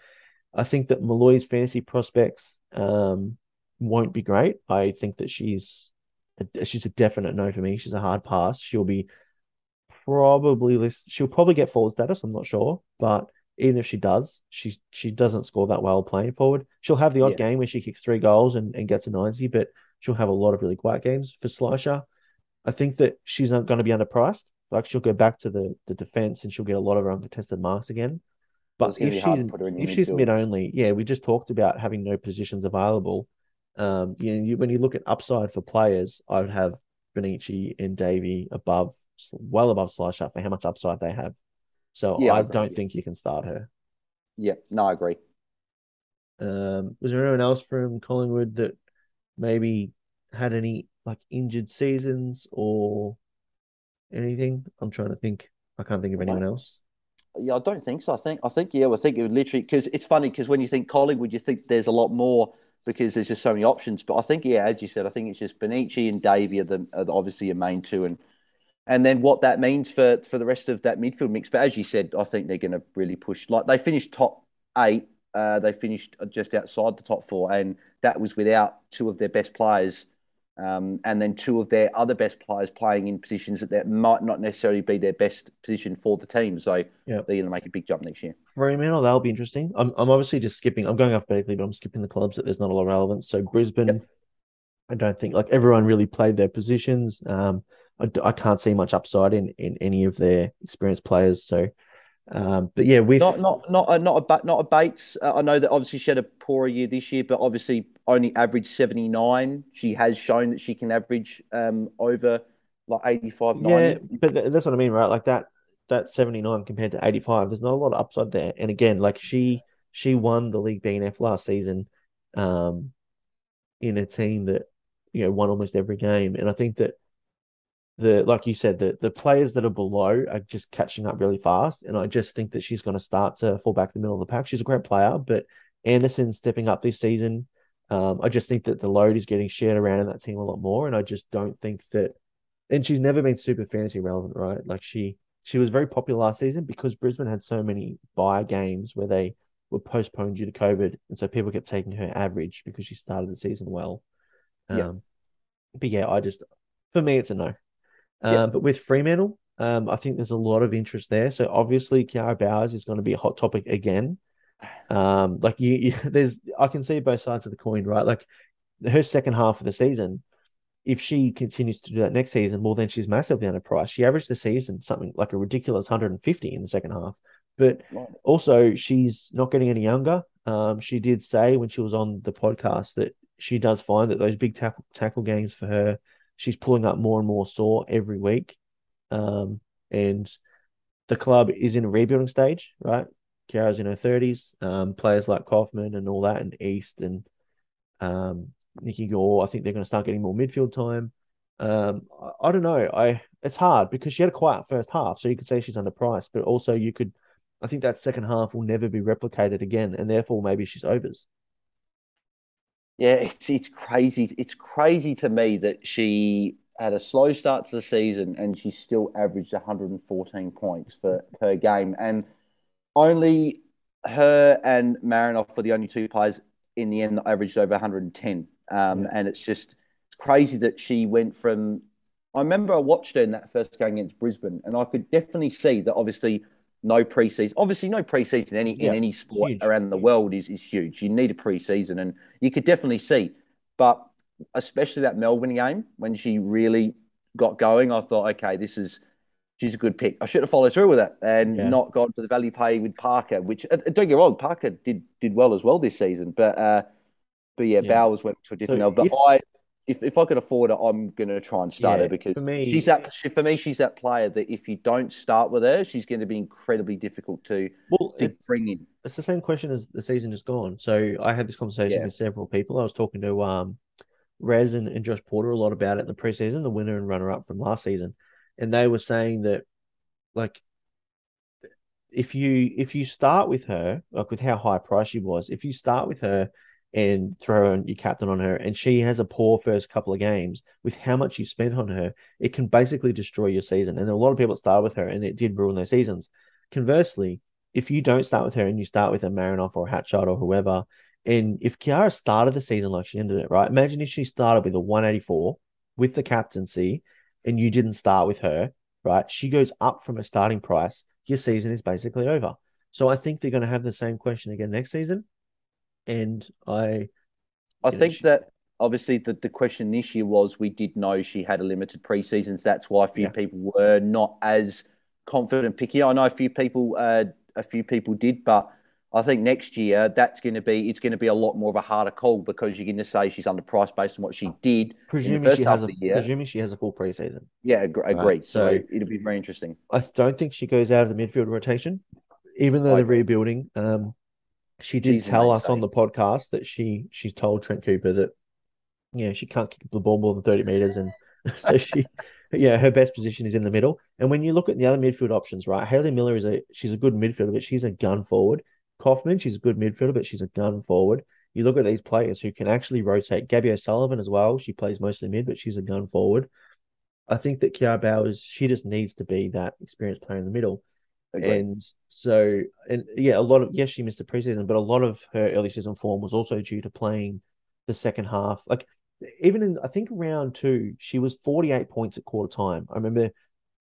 I think that Molloy's fantasy prospects um, won't be great. I think that she's a, she's a definite no for me. She's a hard pass. She'll be probably list, she'll probably get forward status. I'm not sure, but even if she does, she she doesn't score that well playing forward. She'll have the odd yeah. game where she kicks three goals and, and gets a 90, but she'll have a lot of really quiet games. For Schleicher, I think that she's not going to be underpriced. Like she'll go back to the the defense and she'll get a lot of her uncontested marks again. But if she's if she's mid only, yeah, we just talked about having no positions available. Um, you know, you, when you look at upside for players, I would have Bonnici and Davey above, well above Schleicher for how much upside they have. So yeah, I, I don't think you can start her. Yeah, no, I agree. Um, was there anyone else from Collingwood that maybe had any like injured seasons or anything? I'm trying to think. I can't think of anyone else. Yeah, I don't think so. I think I think yeah, I think it would literally because it's funny because when you think Collingwood, you think there's a lot more because there's just so many options. But I think yeah, as you said, I think it's just Bonnici and Davey are, the, are obviously your main two, and and then what that means for for the rest of that midfield mix. But as you said, I think they're going to really push. Like they finished top eight, uh, they finished just outside the top four, and that was without two of their best players um, and then two of their other best players playing in positions that, that might not necessarily be their best position for the team. So yep. they're going to make a big jump next year. Fremantle, that'll be interesting. I'm, I'm obviously just skipping. I'm going alphabetically, but I'm skipping the clubs that there's not a lot of relevance. So Brisbane, yep. I don't think like everyone really played their positions. Um, I, I can't see much upside in in any of their experienced players. So um, but yeah, with not not not a, not a not a Bates. Uh, I know that obviously she had a poorer year this year, but obviously only averaged seventy nine. She has shown that she can average um, over like 85, 90. Yeah, but that's what I mean, right? Like that that seventy nine compared to eighty five. There's not a lot of upside there. And again, like she she won the league BNF last season, um, in a team that you know won almost every game, and I think that the like you said, the the players that are below are just catching up really fast, and I just think that she's going to start to fall back in the middle of the pack. She's a great player, but Anderson stepping up this season. Um, I just think that the load is getting shared around in that team a lot more, and I just don't think that. And she's never been super fantasy relevant, right? Like she she was very popular last season because Brisbane had so many buy games where they were postponed due to COVID, and so people kept taking her average because she started the season well. Um, yeah. But yeah, I just for me it's a no. Um, But with Fremantle, um, I think there's a lot of interest there. So obviously, Kiara Bowers is going to be a hot topic again. Um, like you, you, there's, I can see both sides of the coin, right? Like her second half of the season, if she continues to do that next season, well, then she's massively underpriced. She averaged the season something like a ridiculous 150 in the second half. But also, she's not getting any younger. Um, she did say when she was on the podcast that she does find that those big tackle, tackle games for her, she's pulling up more and more sore every week. Um, and the club is in a rebuilding stage, right? Kiara's in her 30s. Um, players like Kaufman and all that, and East and um, Nikki Gore, I think they're going to start getting more midfield time. Um, I, I, don't know. I it's hard because she had a quiet first half, so you could say she's underpriced, but also you could, I think that second half will never be replicated again, and therefore maybe she's overs. Yeah, it's it's crazy. It's crazy to me that she had a slow start to the season and she still averaged 114 points for per game, and only her and Marinoff were the only two players in the end that averaged over 110. Um, yeah. And it's just it's crazy that she went from. I remember I watched her in that first game against Brisbane, and I could definitely see that. Obviously, no preseason. Obviously, no preseason any yeah. in any sport huge. around the world is is huge. You need a preseason, and you could definitely see. But especially that Melbourne game when she really got going, I thought, okay, this is she's a good pick. I should have followed through with it and yeah. not gone for the value pay with Parker. Which uh, don't get wrong, Parker did did well as well this season, but uh, but yeah, yeah. Bowers went to a different so level. But if, I if, if I could afford it, I'm going to try and start yeah, her because for me, she's that for me she's that player that if you don't start with her, she's going to be incredibly difficult to well, to bring in. It's the same question as the season just gone. So I had this conversation yeah. with several people. I was talking to um Rez and, and Josh Porter a lot about it in the preseason, the winner and runner up from last season, and they were saying that like if you if you start with her like with how high price she was, if you start with her and throw your captain on her, and she has a poor first couple of games with how much you spent on her, it can basically destroy your season. And there are a lot of people that start with her, and it did ruin their seasons. Conversely, if you don't start with her and you start with a Marinoff or a Hatchard or whoever, and if Kiara started the season like she ended it, right? Imagine if she started with a 184 with the captaincy and you didn't start with her, right? She goes up from a starting price. Your season is basically over. So I think they're going to have the same question again next season and I, I think she... that obviously the, the question this year was we did know she had a limited preseason. So that's why a few yeah. people were not as confident picky. I know a few people, uh, a few people did, but I think next year that's going to be it's going to be a lot more of a harder call because you're going to say she's underpriced based on what she did presuming in the first half of the year. Presuming she has a full preseason. Yeah, agree. Right. So, so, it'll be very interesting. I don't think she goes out of the midfield rotation, even though they're rebuilding. Um, she did tell us on the podcast that she she told Trent Cooper that yeah she can't kick the ball more than thirty meters, and so she yeah her best position is in the middle. And when you look at the other midfield options, right, Hayley Miller is a she's a good midfielder, but she's a gun forward. Kaufman, she's a good midfielder, but she's a gun forward. You look at these players who can actually rotate. Gabby O'Sullivan as well. She plays mostly mid, but she's a gun forward. I think that Kiara Bowers, she just needs to be that experienced player in the middle. And so, and yeah, a lot of yes, she missed the preseason, but a lot of her early season form was also due to playing the second half. Like even in I think round two, she was forty eight points at quarter time. I remember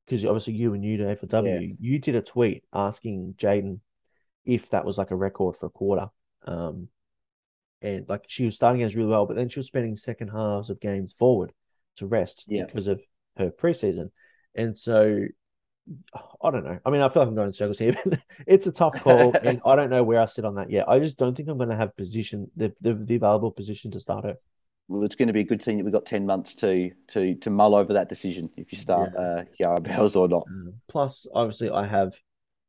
because obviously you and you to for W, yeah. you did a tweet asking Jaden if that was like a record for a quarter. Um, and like she was starting as really well, but then she was spending second halves of games forward to rest yeah. because of her preseason. And so I don't know. I mean, I feel like I'm going in circles here. it's a tough call, and I don't know where I sit on that yet. I just don't think I'm going to have position the, the, the available position to start her. Well, it's going to be a good thing that we've got ten months to to to mull over that decision if you start yeah. uh, Kiara Bowers or not. Mm. Plus, obviously, I have.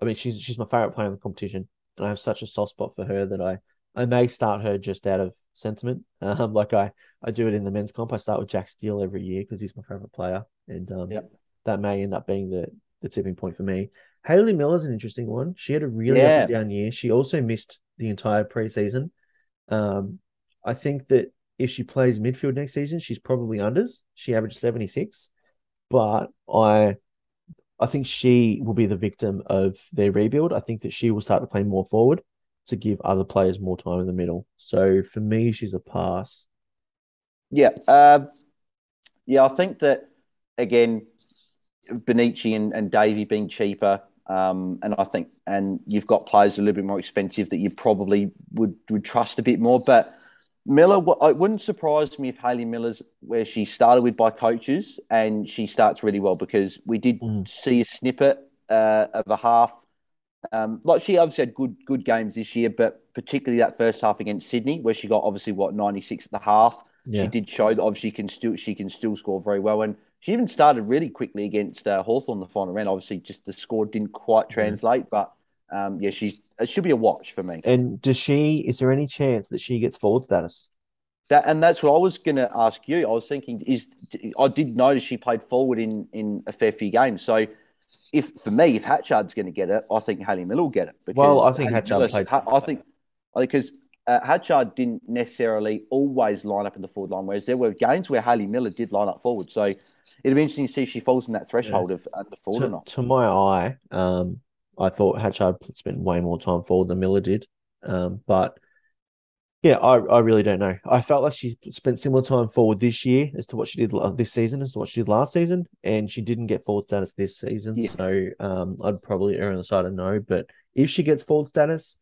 I mean, she's she's my favorite player in the competition, and I have such a soft spot for her that I I may start her just out of sentiment. Um, like I I do it in the men's comp. I start with Jack Steele every year because he's my favorite player, and um, yep. that may end up being the the tipping point for me. Hayley Miller's an interesting one. She had a really yeah. up and down year. She also missed the entire preseason. Um, I think that if she plays midfield next season, she's probably unders. She averaged 76. But I I think she will be the victim of their rebuild. I think that she will start to play more forward to give other players more time in the middle. So for me, she's a pass. Yeah. Uh, yeah, I think that again, Bonnici and, and Davey being cheaper. Um, and I think, and you've got players a little bit more expensive that you probably would would trust a bit more. But Miller, it wouldn't surprise me if Hayley Miller's where she started with by coaches and she starts really well because we did mm. see a snippet uh, of a half. Um, like she obviously had good good games this year, but particularly that first half against Sydney, where she got obviously what ninety six at the half. Yeah. She did show that obviously she can still she can still score very well, and she even started really quickly against uh, Hawthorn the final round. Obviously, just the score didn't quite translate, mm. but um, yeah, she's it should be a watch for me. And does she? Is there any chance that she gets forward status? That and that's what I was going to ask you. I was thinking is I did notice she played forward in in a fair few games. So if for me, if Hatchard's going to get it, I think Hayley Miller will get it. Because well, I think Hatchard Miller, played. I think because uh, Hatchard didn't necessarily always line up in the forward line, whereas there were games where Hayley Miller did line up forward. So it'd be interesting to see if she falls in that threshold yeah. of uh, the forward to, or not. To my eye, um, I thought Hatchard spent way more time forward than Miller did. Um, but yeah, I, I really don't know. I felt like she spent similar time forward this year as to what she did this season as to what she did last season, and she didn't get forward status this season. Yeah. So um, I'd probably err on the side of no. But if she gets forward status,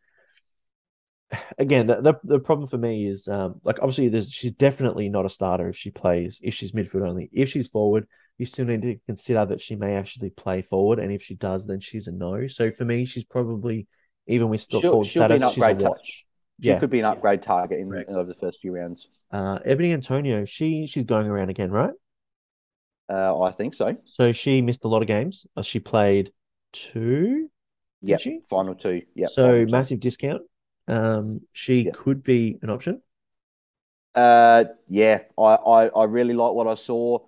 again, the, the, the problem for me is um, like obviously there's she's definitely not a starter if she plays if she's midfield only. If she's forward, you still need to consider that she may actually play forward, and if she does, then she's a no. So for me, she's probably even with still forward status, she's a watch. She yeah. could be an upgrade target in, in over the first few rounds. Uh, Ebony Antonio, she she's going around again, right? Uh, I think so. So she missed a lot of games. Uh, she played two. Yeah, she final two. Yeah. So massive two. discount. Um, she yep. could be an option. Uh, yeah, I, I, I really like what I saw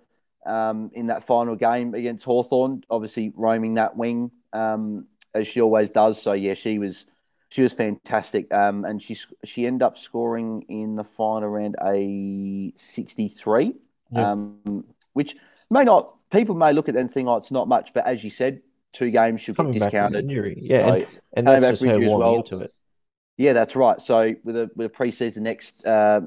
um, in that final game against Hawthorn. Obviously, roaming that wing um, as she always does. So yeah, she was she was fantastic. Um, and she she ended up scoring in the final round a sixty three. Yep. Um, which may not people may look at that and think, oh, it's not much, but as you said, two games should be discounted. Yeah, so, and, and that's just her warming well. into it. Yeah, that's right. So with a with a preseason next uh,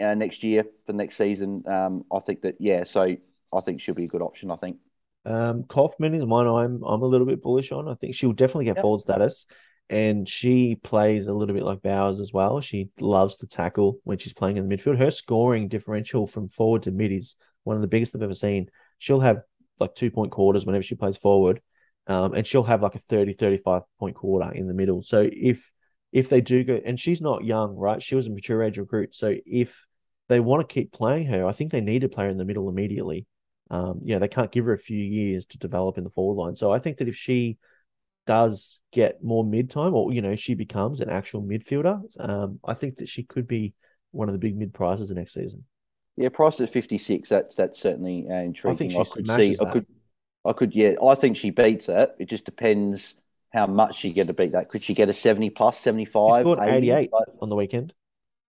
uh, next year for next season, um, I think that yeah. So I think she'll be a good option. I think. Um, Kaufman is one I'm I'm a little bit bullish on. I think she'll definitely get yep. forward status, and she plays a little bit like Bowers as well. She loves to tackle when she's playing in the midfield. Her scoring differential from forward to mid is one of the biggest I've ever seen. She'll have like two point quarters whenever she plays forward, um, and she'll have like a 30, 35 point quarter in the middle. So if if they do go, and she's not young, right? She was a mature age recruit. So if they want to keep playing her, I think they need to play her in the middle immediately. Um, you know, they can't give her a few years to develop in the forward line. So I think that if she does get more mid time, or you know, she becomes an actual midfielder, um, I think that she could be one of the big mid prizes the next season. Yeah, price at fifty six. That's that's certainly uh, intriguing. I think she I could see. That. I could. I could. Yeah, I think she beats it. It just depends how much she get to beat that. Could she get a 70 plus, 75? She scored 88 on the weekend.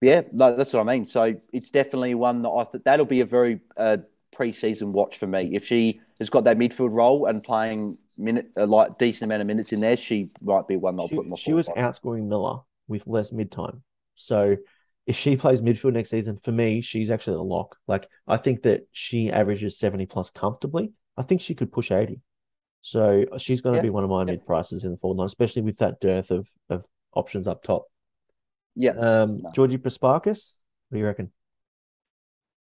Yeah, no, that's what I mean. So it's definitely one that I think that'll be a very uh, preseason watch for me. If she has got that midfield role and playing minute uh, like decent amount of minutes in there, she might be one I'll she, put more. She was on. outscoring Miller with less mid time. So if she plays midfield next season, for me, she's actually a lock. Like I think that she averages 70 plus comfortably. I think she could push 80. So she's going to yeah. be one of my yeah. mid prices in the forward line, especially with that dearth of, of options up top. Yeah. Um, no. Georgie Prespakis, what do you reckon?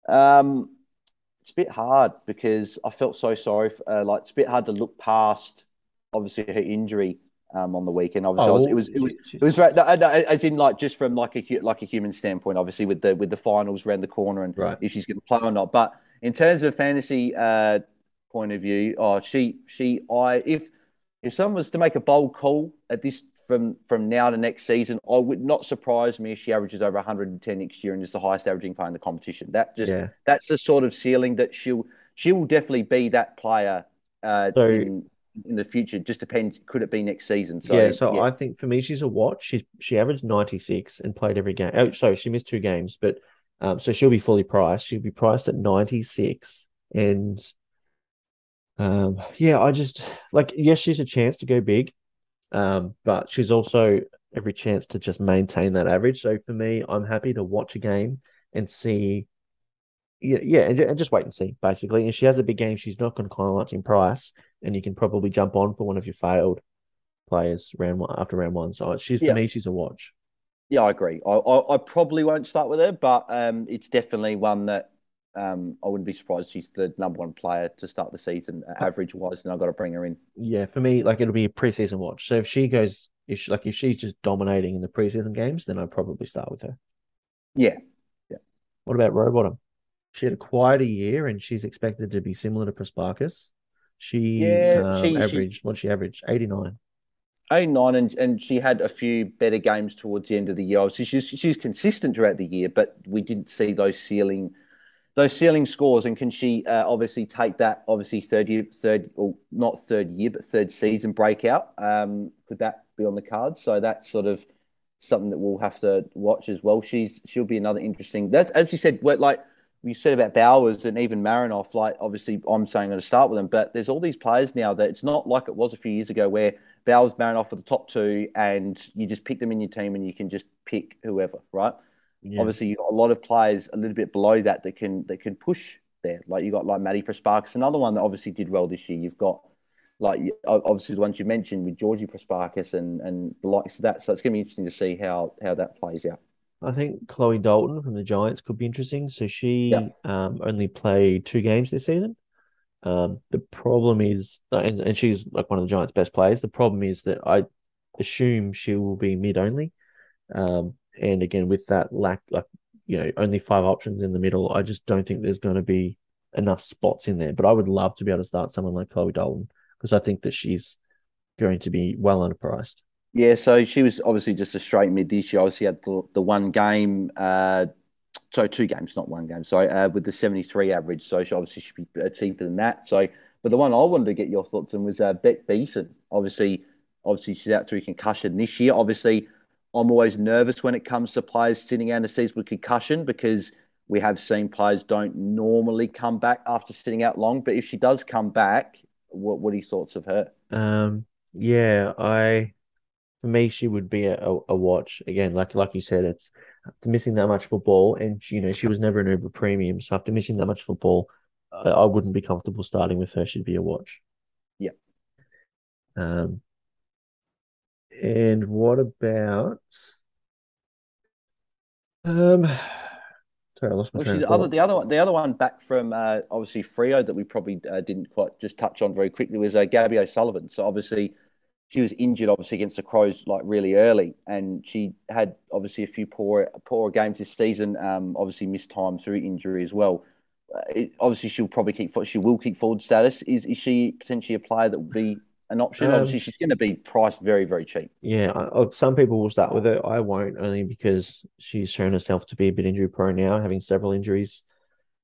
Um, it's a bit hard because I felt so sorry. For, uh, like it's a bit hard to look past, obviously her injury um, on the weekend. Obviously, oh, it was it was it was right. No, no, as in like just from like a like a human standpoint, obviously with the with the finals around the corner and right. if she's going to play or not. But in terms of fantasy uh, point of view, oh, she, she, I, if if someone was to make a bold call at this from from now to next season, I would not surprise me if she averages over 110 next year and is the highest averaging player in the competition. That just yeah. that's the sort of ceiling that she'll she will definitely be that player uh, so, in in the future. Just depends. Could it be next season? So yeah. So yeah. I think for me, she's a watch. She's she averaged 96 and played every game. Oh, sorry, she missed two games, but um, so she'll be fully priced. She'll be priced at 96 and um, yeah, I just like yes, she's a chance to go big, um, but she's also every chance to just maintain that average. So for me, I'm happy to watch a game and see. Yeah, yeah, and, and just wait and see. Basically, if she has a big game, she's not going to climb much in price, and you can probably jump on for one of your failed players round one after round one. So she's yeah. for me, she's a watch. Yeah, I agree. I, I, I probably won't start with her, but um, it's definitely one that um, I wouldn't be surprised she's the number one player to start the season uh, average wise, and I've got to bring her in. Yeah, for me, like it'll be a preseason watch. So if she goes, if she, like if she's just dominating in the preseason games, then I'd probably start with her. Yeah, yeah. What about Rowbottom? She had a quieter year, and she's expected to be similar to Prespakis. She, Yeah, um, she- she- averaged what she averaged eighty nine. 89 and, and she had a few better games towards the end of the year. Obviously, she's she's consistent throughout the year, but we didn't see those ceiling those ceiling scores. And can she uh, obviously take that obviously third year third or not third year but third season breakout? Um, could that be on the cards? So that's sort of something that we'll have to watch as well. She's she'll be another interesting. That's as you said, like you said about Bowers and even Marinoff. Like obviously, I'm saying I'm going to start with them, but there's all these players now that it's not like it was a few years ago where Bowers, Marinoff are the top two, and you just pick them in your team and you can just pick whoever, right? Yeah. Obviously, you've got a lot of players a little bit below that that can that can push there. Like you got like Maddy Prespakis, another one that obviously did well this year. You've got like obviously the ones you mentioned with Georgie Prespakis and and the likes of that. So it's going to be interesting to see how how that plays out. I think Chloe Dalton from the Giants could be interesting. So she Yeah. um, only played two games this season. Um, the problem is, uh, and, and she's like one of the Giants' best players. The problem is that I assume she will be mid only. Um, and again, with that lack, like, you know, only five options in the middle, I just don't think there's going to be enough spots in there. But I would love to be able to start someone like Chloe Dalton because I think that she's going to be well underpriced. Yeah, so she was obviously just a straight mid this year. Obviously had the, the one game, uh, so two games, not one game. So uh, with the seventy three average. So she obviously should be uh, cheaper than that. So, but the one I wanted to get your thoughts on was uh, Beck Beeson. Obviously, obviously she's out through concussion this year. Obviously, I'm always nervous when it comes to players sitting out the season with concussion because we have seen players don't normally come back after sitting out long. But if she does come back, what what are your thoughts of her? Um, yeah, I for me she would be a, a, watch again. Like like you said, it's after missing that much football, and you know she was never an Uber premium, so after missing that much football, I, I wouldn't be comfortable starting with her. She'd be a watch. Yeah. Um, and what about um? Sorry, I lost my of the other, the other one, the other one back from uh, obviously Freo that we probably uh, didn't quite just touch on very quickly was uh, Gabby O'Sullivan. So obviously, she was injured obviously against the Crows like really early, and she had obviously a few poor poor games this season. Um, obviously missed time through injury as well. Uh, it, obviously, she'll probably keep she will keep forward status. Is is she potentially a player that would be an option? Um, obviously, she's going to be priced very very cheap. Yeah, I, some people will start with her. I won't, only because she's shown herself to be a bit injury prone now, having several injuries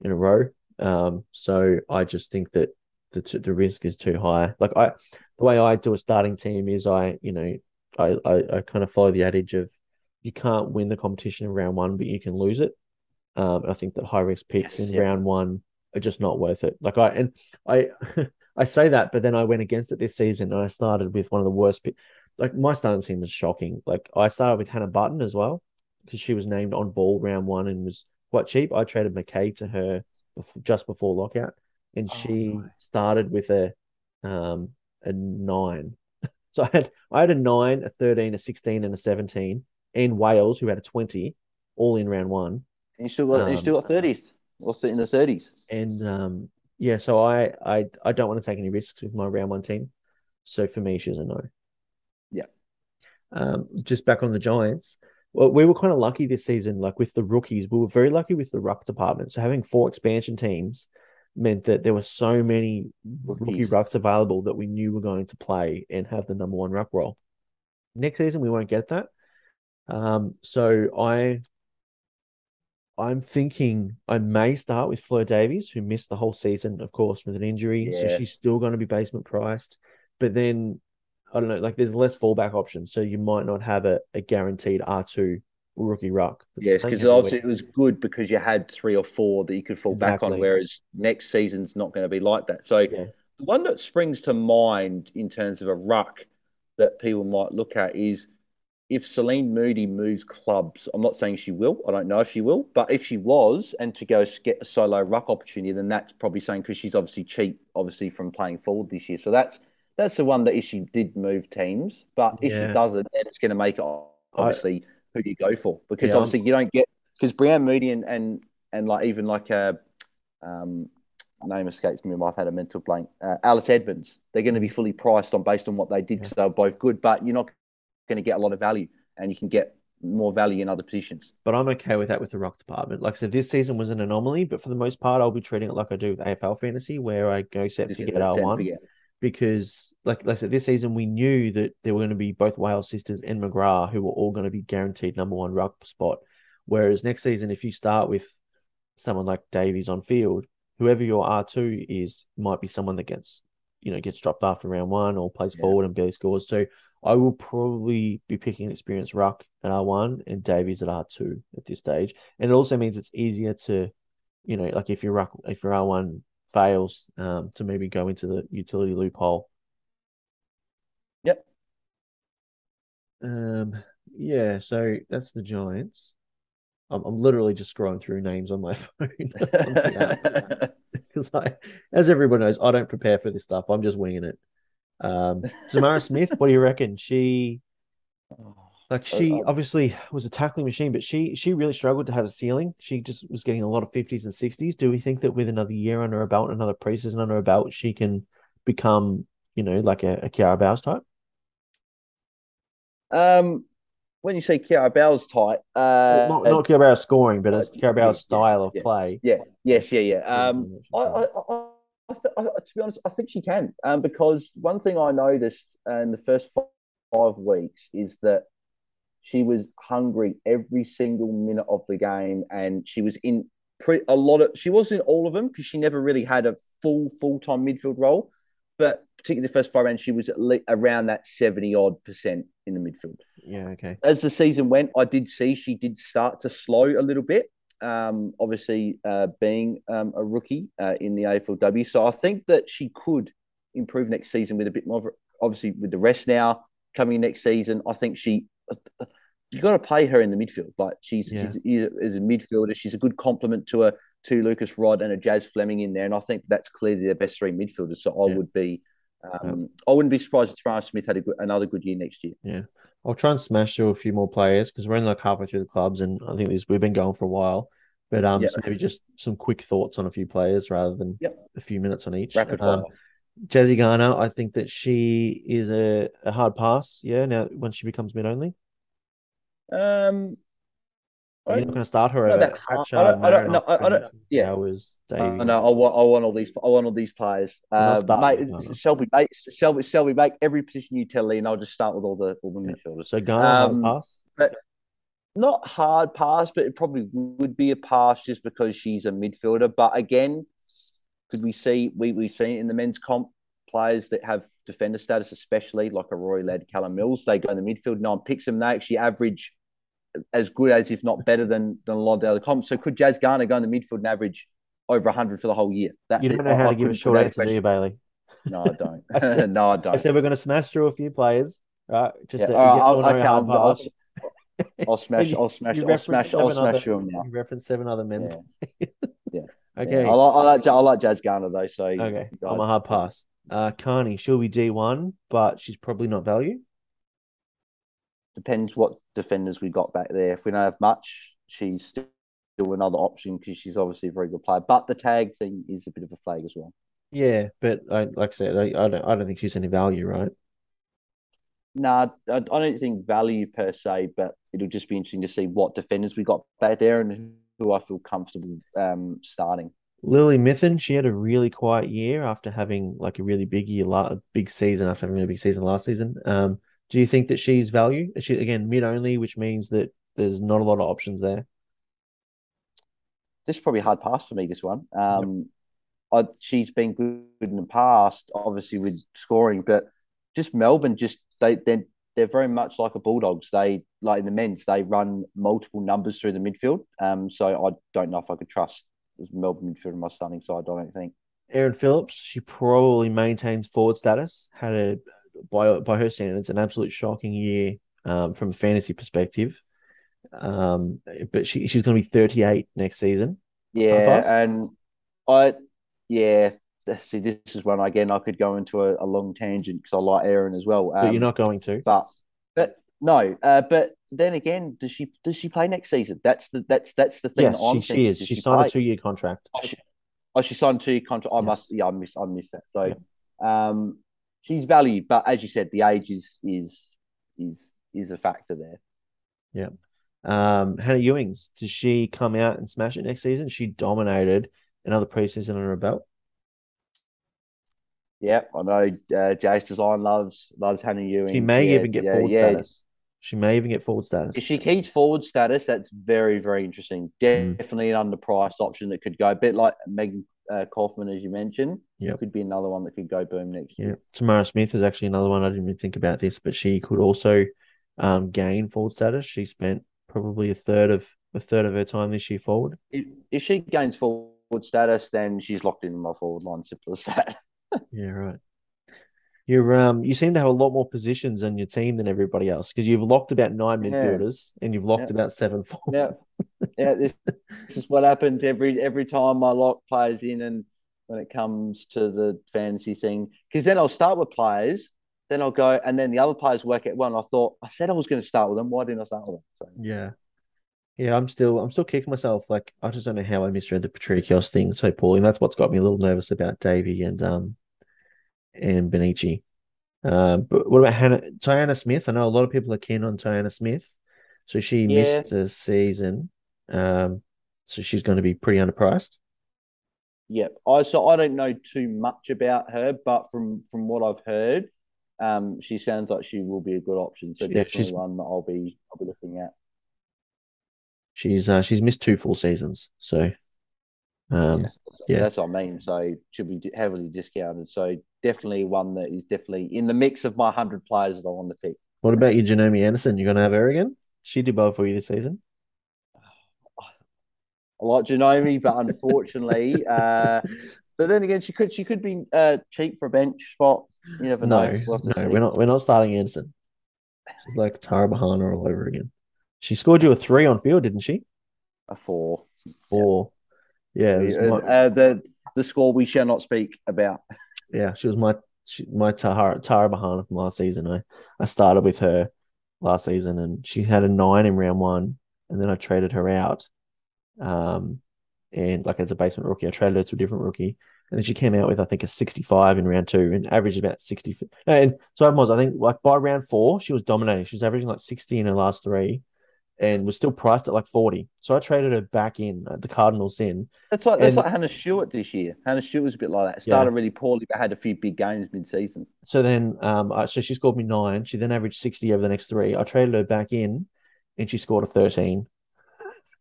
in a row. Um, so I just think that the t- the risk is too high. Like I, the way I do a starting team is I, you know, I I, I kind of follow the adage of you can't win the competition in round one, but you can lose it. Um, I think that high risk picks Yes, in yeah. round one are just not worth it. Like I and I I say that, but then I went against it this season and I started with one of the worst pick. Like my starting team was shocking. Like I started with Hannah Button as well because she was named on ball round one and was quite cheap. I traded McKay to her before, just before lockout, and Oh, she nice. started with a um a nine. So I had I had a nine, a thirteen, a sixteen, and a seventeen, and Wales who had a twenty, all in round one. And you still got and you Um, still got thirties. What's it in the thirties? And um, yeah, so I, I I don't want to take any risks with my round one team. So for me, she's a no. Yeah. Um, just back on the Giants. Well, we were kind of lucky this season, like with the rookies. We were very lucky with the ruck department. So having four expansion teams meant that there were so many rookie rucks available that we knew were going to play and have the number one ruck role. Next season, we won't get that. Um, so I I'm thinking I may start with Fleur Davies, who missed the whole season, of course, with an injury. So she's still going to be basement priced. But then I don't know, like there's less fallback options. So you might not have a, a guaranteed R2 rookie ruck. Yes, because obviously it was good because you had three or four that you could fall back on, whereas next season's not going to be like that. So Yeah. the one that springs to mind in terms of a ruck that people might look at is if Celine Moody moves clubs. I'm not saying she will. I don't know if she will, but if she was and to go get a solo ruck opportunity, then that's probably saying because she's obviously cheap, obviously from playing forward this year. So that's that's the one that if she did move teams, but if Yeah. she doesn't, then it's going to make it obviously who do you go for? Because Yeah, obviously you don't get because Breann Moody and, and and like even like a um, name escapes me. I've had a mental blank. Uh, Alice Edmonds. They're going to be fully priced on based on what they did because they were both good, but you're not going to get a lot of value, and you can get more value in other positions. But I'm okay with that with the ruck department. Like I said, this season was an anomaly, but for the most part, I'll be treating it like I do with AFL fantasy, where I go set to get set R1. forget. Because, like, like I said, this season we knew that there were going to be both Wales sisters and McGrath who were all going to be guaranteed number one ruck spot. Whereas next season, if you start with someone like Davies on field, whoever your R2 is might be someone that gets, you know, gets dropped after round one or plays Yeah. forward and barely scores. So I will probably be picking an experienced ruck at R1 and Davies at R2 at this stage. And it also means it's easier to, you know, like if your ruck, if your R1 fails, um, to maybe go into the utility loophole. Yep. Um, yeah, so that's the Giants. I'm, I'm literally just scrolling through names on my phone. Because I, as everyone knows, I don't prepare for this stuff. I'm just winging it. Um, Samara Smith, what do you reckon? She like she obviously was a tackling machine, but she she really struggled to have a ceiling. She just was getting a lot of 50s and 60s. Do we think that with another year under her belt, another preseason under her belt, she can become, you know, like a, a Kiara Bowers type? um, when you say Kiara Bell's tight, uh, not not Kiara Bowers scoring, but as Kiara Bowers' yeah, style of yeah. play. Yeah. Yes. Yeah. Yeah. Yeah, Um, I I, I, what you're I, I, th- I, to be honest, I think she can. Um, because one thing I noticed in the first five weeks is that she was hungry every single minute of the game, and she was in pre- a lot of. She was in all of them because she never really had a full full time midfield role, but particularly the first five rounds, she was at le- around that seventy odd percent in the midfield Yeah, okay. as the season went, I did see she did start to slow a little bit. Um, obviously, uh, being um, a rookie uh, in the AFLW, so I think that she could improve next season with a bit more. Obviously, with the rest now coming next season, I think she. You got to play her in the midfield. Like she's, Yeah. she's is, is a midfielder. She's a good complement to a to Lucas-Rodd and a Jazz Fleming in there, and I think that's clearly their best three midfielders. So I Yeah. would be, um, I wouldn't be surprised if Tamara Smith had a good, another good year next year. I'll try and smash through a few more players because we're only like halfway through the clubs, and I think this we've been going for a while. But um, Yeah. so maybe just some quick thoughts on a few players rather than Yep. a few minutes on each. Rapid fire. Um, Jazzy Garner, I think that she is a, a hard pass. Yeah, now once she becomes mid only, Um, you're not going to start her over that. Hatcher, I don't- I don't- no, I- don't- yeah. Davies. know. I want. I want all these. I want all these players. Uh, mate. Selby, mate, Selby, Selby, make every position you tell Lee, and I'll just start with all the all the Yeah. midfielders. So hard Um, pass. Not hard pass, but it probably would be a pass just because she's a midfielder. But again, could we see we we've seen in the men's comp players that have defender status, especially like a Roy led Callum Mills, they go in the midfield. No one picks them. They actually average as good as, if not better than than a lot of the other comps. So could Jazz Garner go in the midfield and average over hundred for the whole year? That You don't know I- how I to give a short answer, do you, Bailey? No, I don't. I said- no, I don't. I said we're going to smash through a few players, right? Just Yeah, all right, I'll, or no okay, hard I'll, I'll. I'll smash. You- I'll smash. I'll smash. I'll other- smash you now. You referenced seven other men. Yeah. Yeah. okay. Yeah, I, like, I like. I like Jazz Garner though. So Okay. I'm a hard pass. Uh, Carney, she'll be D1, but she's probably not value. Depends what defenders we got back there. If we don't have much, she's still another option because she's obviously a very good player. But the tag thing is a bit of a flag as well. Yeah, but I, like I said, I, I don't, I don't think she's any value, right? Nah, I, I don't think value per se, but it'll just be interesting to see what defenders we got back there and who I feel comfortable um, starting. Lily Mithen, she had a really quiet year after having like a really big year, a big season after having a big season last season. Um, do you think that she's value? Is she again mid only, which means that there's not a lot of options there. this is probably a hard pass for me. This one, um, I, she's been good in the past, obviously with scoring, but just Melbourne, just they they they're very much like a Bulldogs. They like in the men's, they run multiple numbers through the midfield. Um, so I don't know if I could trust Melbourne midfield in my starting side. I don't think. Erin Phillips, she probably maintains forward status. Had a by by her standards an absolute shocking year um, from a fantasy perspective. Um, but she she's going to be 38 next season. Yeah, and I yeah. See, this is one again. I could go into a, a long tangent because I like Erin as well. But Um, you're not going to. but but no, uh, but then again, does she does she play next season? That's the that's that's the thing. Yes, that she, she is. Does She signed play? a two-year contract. Oh, she, oh, she signed two year contract. I Yes. must. Yeah, I miss. I missed that. So, um, she's valued, but as you said, the age is is is is a factor there. Yeah. Um, Hannah Ewings, does she come out and smash it next season? She dominated another preseason under her belt. Yeah, I know. Uh, Jace Design loves loves Hannah Ewing. She may yeah, even get yeah, forward yeah. status. She may even get forward status. If she keeps forward status, that's very very interesting. Mm. Definitely an underpriced option that could go a bit like Megan uh, Kaufman, as you mentioned. Yep. could be another one that could go boom next year. Yeah, Tamara Smith is actually another one. I didn't even think about this, but she could also um, gain forward status. She spent probably a third of a third of her time this year forward. If, if she gains forward status, then she's locked in my forward line. Simple as that. Yeah, right. You're um you seem to have a lot more positions on your team than everybody else because you've locked about nine Yeah. midfielders and you've locked Yeah. about seven forwards. Yeah, yeah. This, this is what happens every every time my lock players in, and when it comes to the fantasy thing, because then I'll start with players, then I'll go, and then the other players work at one. I thought I said I was going to start with them. Why didn't I start with them? So, Yeah. Yeah, I'm still I'm still kicking myself. Like I just don't know how I misread the Patricios thing so poorly. And that's what's got me a little nervous about Davey and um and Bonnici. Um, but what about Hannah Tiana Smith? I know a lot of people are keen on Tiana Smith. So she Yeah. missed the season. Um, so she's going to be pretty underpriced. Yep. I so I don't know too much about her, but from from what I've heard, um, she sounds like she will be a good option. So Yeah, definitely she's- one that I'll be I'll be looking at. She's uh she's missed two full seasons. So um Yeah. That's what I mean. So should be heavily discounted. So definitely one that is definitely in the mix of my hundred players that I want to pick. what about you, Janome Anderson? You're gonna have her again? She did well for you this season. I like Janome, but unfortunately, uh, but then again, she could she could be uh, cheap for a bench spot. You never No, know. We'll no, see. we're not we're not starting Anderson. She's like Tara Bahana all over again. She scored you a three on field, didn't she? a four. Four. Yeah, Uh, my, uh, the the score we shall not speak about. yeah, she was my she, my Tara Tara Bahana from last season. I I started with her last season, and she had a nine in round one, and then I traded her out. Um, and like as a basement rookie, I traded her to a different rookie, and then she came out with I think a sixty-five in round two, and averaged about sixty. And so I was, I think, like by round four, she was dominating. She was averaging like sixty in her last three, and was still priced at like forty. So I traded her back in at the Cardinals in. That's like that's And- like Hannah Stewart this year. Hannah Stewart was a bit like that. Started really poorly, but had a few big games mid season. So then, um, I, so she scored me nine. She then averaged 60 over the next three. I traded her back in and she scored a 13.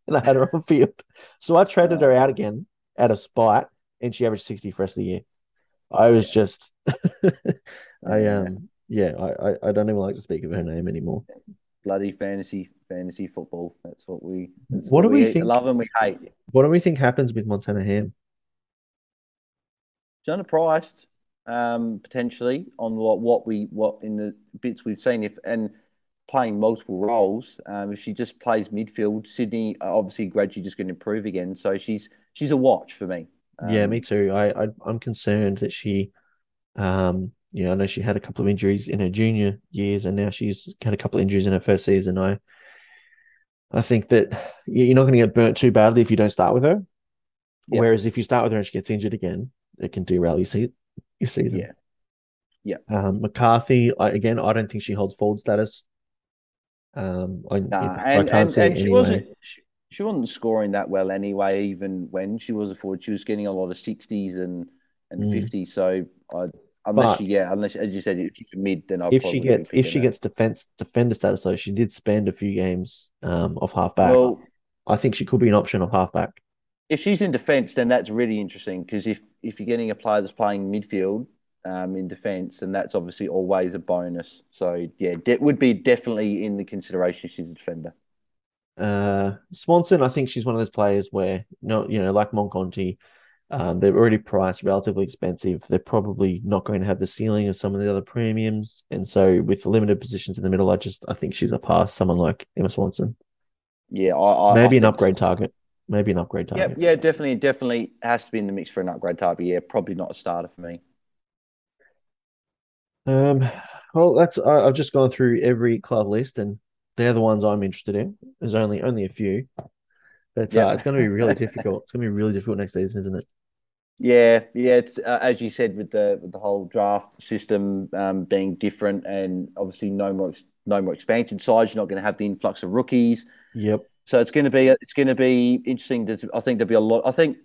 And I had her on field. So I traded her out again out of spite and she averaged 60 for the rest of the year. I was just, I, um, yeah, I, I, I don't even like to speak of her name anymore. Bloody fantasy fantasy football. That's what we. That's What do we think- Love and we hate. What do we think happens with Montana Ham? It's underpriced, um, potentially on what what we what in the bits we've seen. If and playing multiple roles, um, if she just plays midfield, Sydney obviously gradually just going to improve again. So she's she's a watch for me. yeah, Um, me too. I, I I'm concerned that she, um, you know, I know she had a couple of injuries in her junior years, and now she's had a couple of injuries in her first season. I, I think that you- you're not going to get burnt too badly if you don't start with her. Yeah. Whereas if you start with her and she gets injured again, it can derail your, se- your season. Yeah. Yeah. Um, McCarthy, I, again, I don't think she holds forward status. Um, I, Nah, I and, can't see and she anyway. wasn't she, she wasn't scoring that well anyway. Even when she was a forward, she was getting a lot of sixties and and Mm. fifties. So I unless But- she yeah, unless as you said, if she's a mid, then I if she gets if she gets defense defender status though, she did spend a few games um off halfback. well, I think she could be an option off halfback. if she's in defence, then that's really interesting because if if you're getting a player that's playing midfield um, in defence, and that's obviously always a bonus. So yeah, it would be definitely in the consideration. She's a defender. Uh, Swanson, I think she's one of those players where not you know, like Monconti, um, they're already priced relatively expensive. They're probably not going to have the ceiling of some of the other premiums, and so with limited positions in the middle, I just I think she's a pass. Someone like Emma Swanson, Yeah, I, I maybe I an upgrade so. target, maybe an upgrade target. yeah, yeah, definitely, definitely has to be in the mix for an upgrade. But yeah, probably not a starter for me. Um, well, that's I, I've just gone through every club list, and they're the ones I'm interested in. There's only only a few, but Yeah. uh, it's going to be really difficult. It's going to be really difficult next season, isn't it? Yeah, yeah. It's uh, as you said with the with the whole draft system um, being different, and obviously no more no more expansion sides. You're not going to have the influx of rookies, Yep. so it's going to be it's going to be interesting. There's, I think there'll be a lot. I think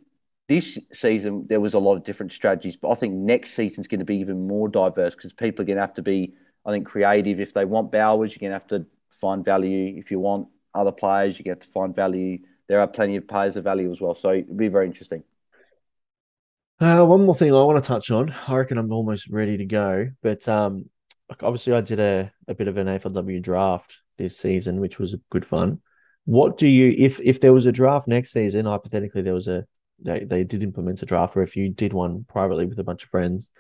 this season there was a lot of different strategies, but I think next season's going to be even more diverse because people are going to have to be, I think, creative. If they want Bowers, you're going to have to find value. If you want other players, you get to find value. There are plenty of players of value as well, so it'll be very interesting. Uh, one more thing I want to touch on. I reckon I'm almost ready to go, but um, obviously I did a, a bit of an AFLW draft this season, which was good fun. What do you if if there was a draft next season, hypothetically there was a they, they did implement a draft, or if you did one privately with a bunch of friends,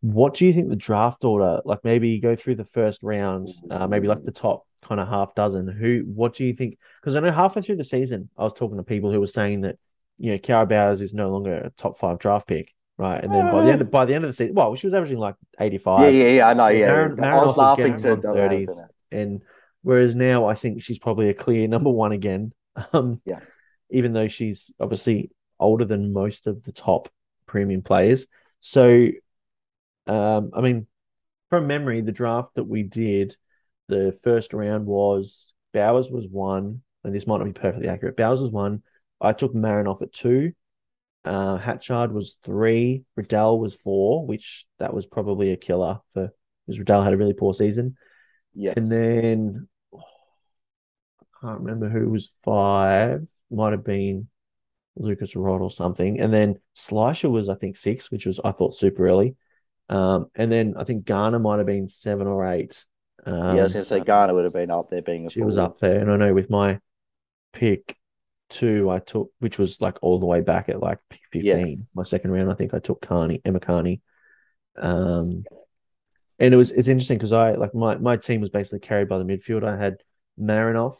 what do you think the draft order like maybe you go through the first round, uh, maybe like the top kind of half dozen, who what do you think? Because I know halfway through the season I was talking to people who were saying that you know, Kiara Bowers is no longer a top five draft pick, right? And then by the end of by the end of the season, well, she was averaging like 85 Yeah, yeah, yeah. I know. Yeah, Marin, I was laughing to getting on thirties, and whereas now I think she's probably a clear number one again. Um, Yeah. even though she's obviously older than most of the top premium players. So, um, I mean, from memory, the draft that we did, the first round was Bowers was one, and this might not be perfectly accurate. Bowers was one. I took Marinoff at two. Uh, Hatchard was three. Riddell was four, which that was probably a killer for because Riddell had a really poor season. Yeah. And then oh, I can't remember who was five. Might have been Lucas-Rodd or something. And then Schleicher was, I think, six, which was I thought super early. Um, and then I think Garner might have been seven or eight. Um, yeah, I was going to say Garner would have been up there being a she was up there. And I know with my pick two, I took, which was like all the way back at like pick 15, Yeah. my second round, I think I took Kearney, Emma Kearney. Um, and it was, it's interesting because I, like, my, my team was basically carried by the midfield. I had Marinoff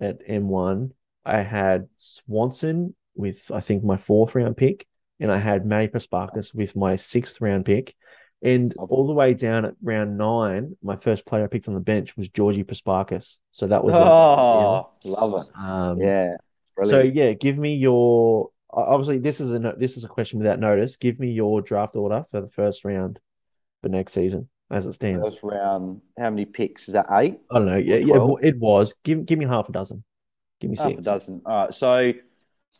at M1. I had Swanson with, I think, my fourth round pick. And I had May Prespakis with my sixth round pick. And all the way down at round nine, my first player I picked on the bench was Georgie Prespakis. So that was a- Oh, love it. um, Yeah. So yeah, give me your. Obviously, this is a this is a question without notice. Give me your draft order for the first round for next season as it stands. First round, how many picks? Is that eight? I don't know. Yeah, yeah, it was. Give give me half a dozen. Give me Half a dozen. All right. So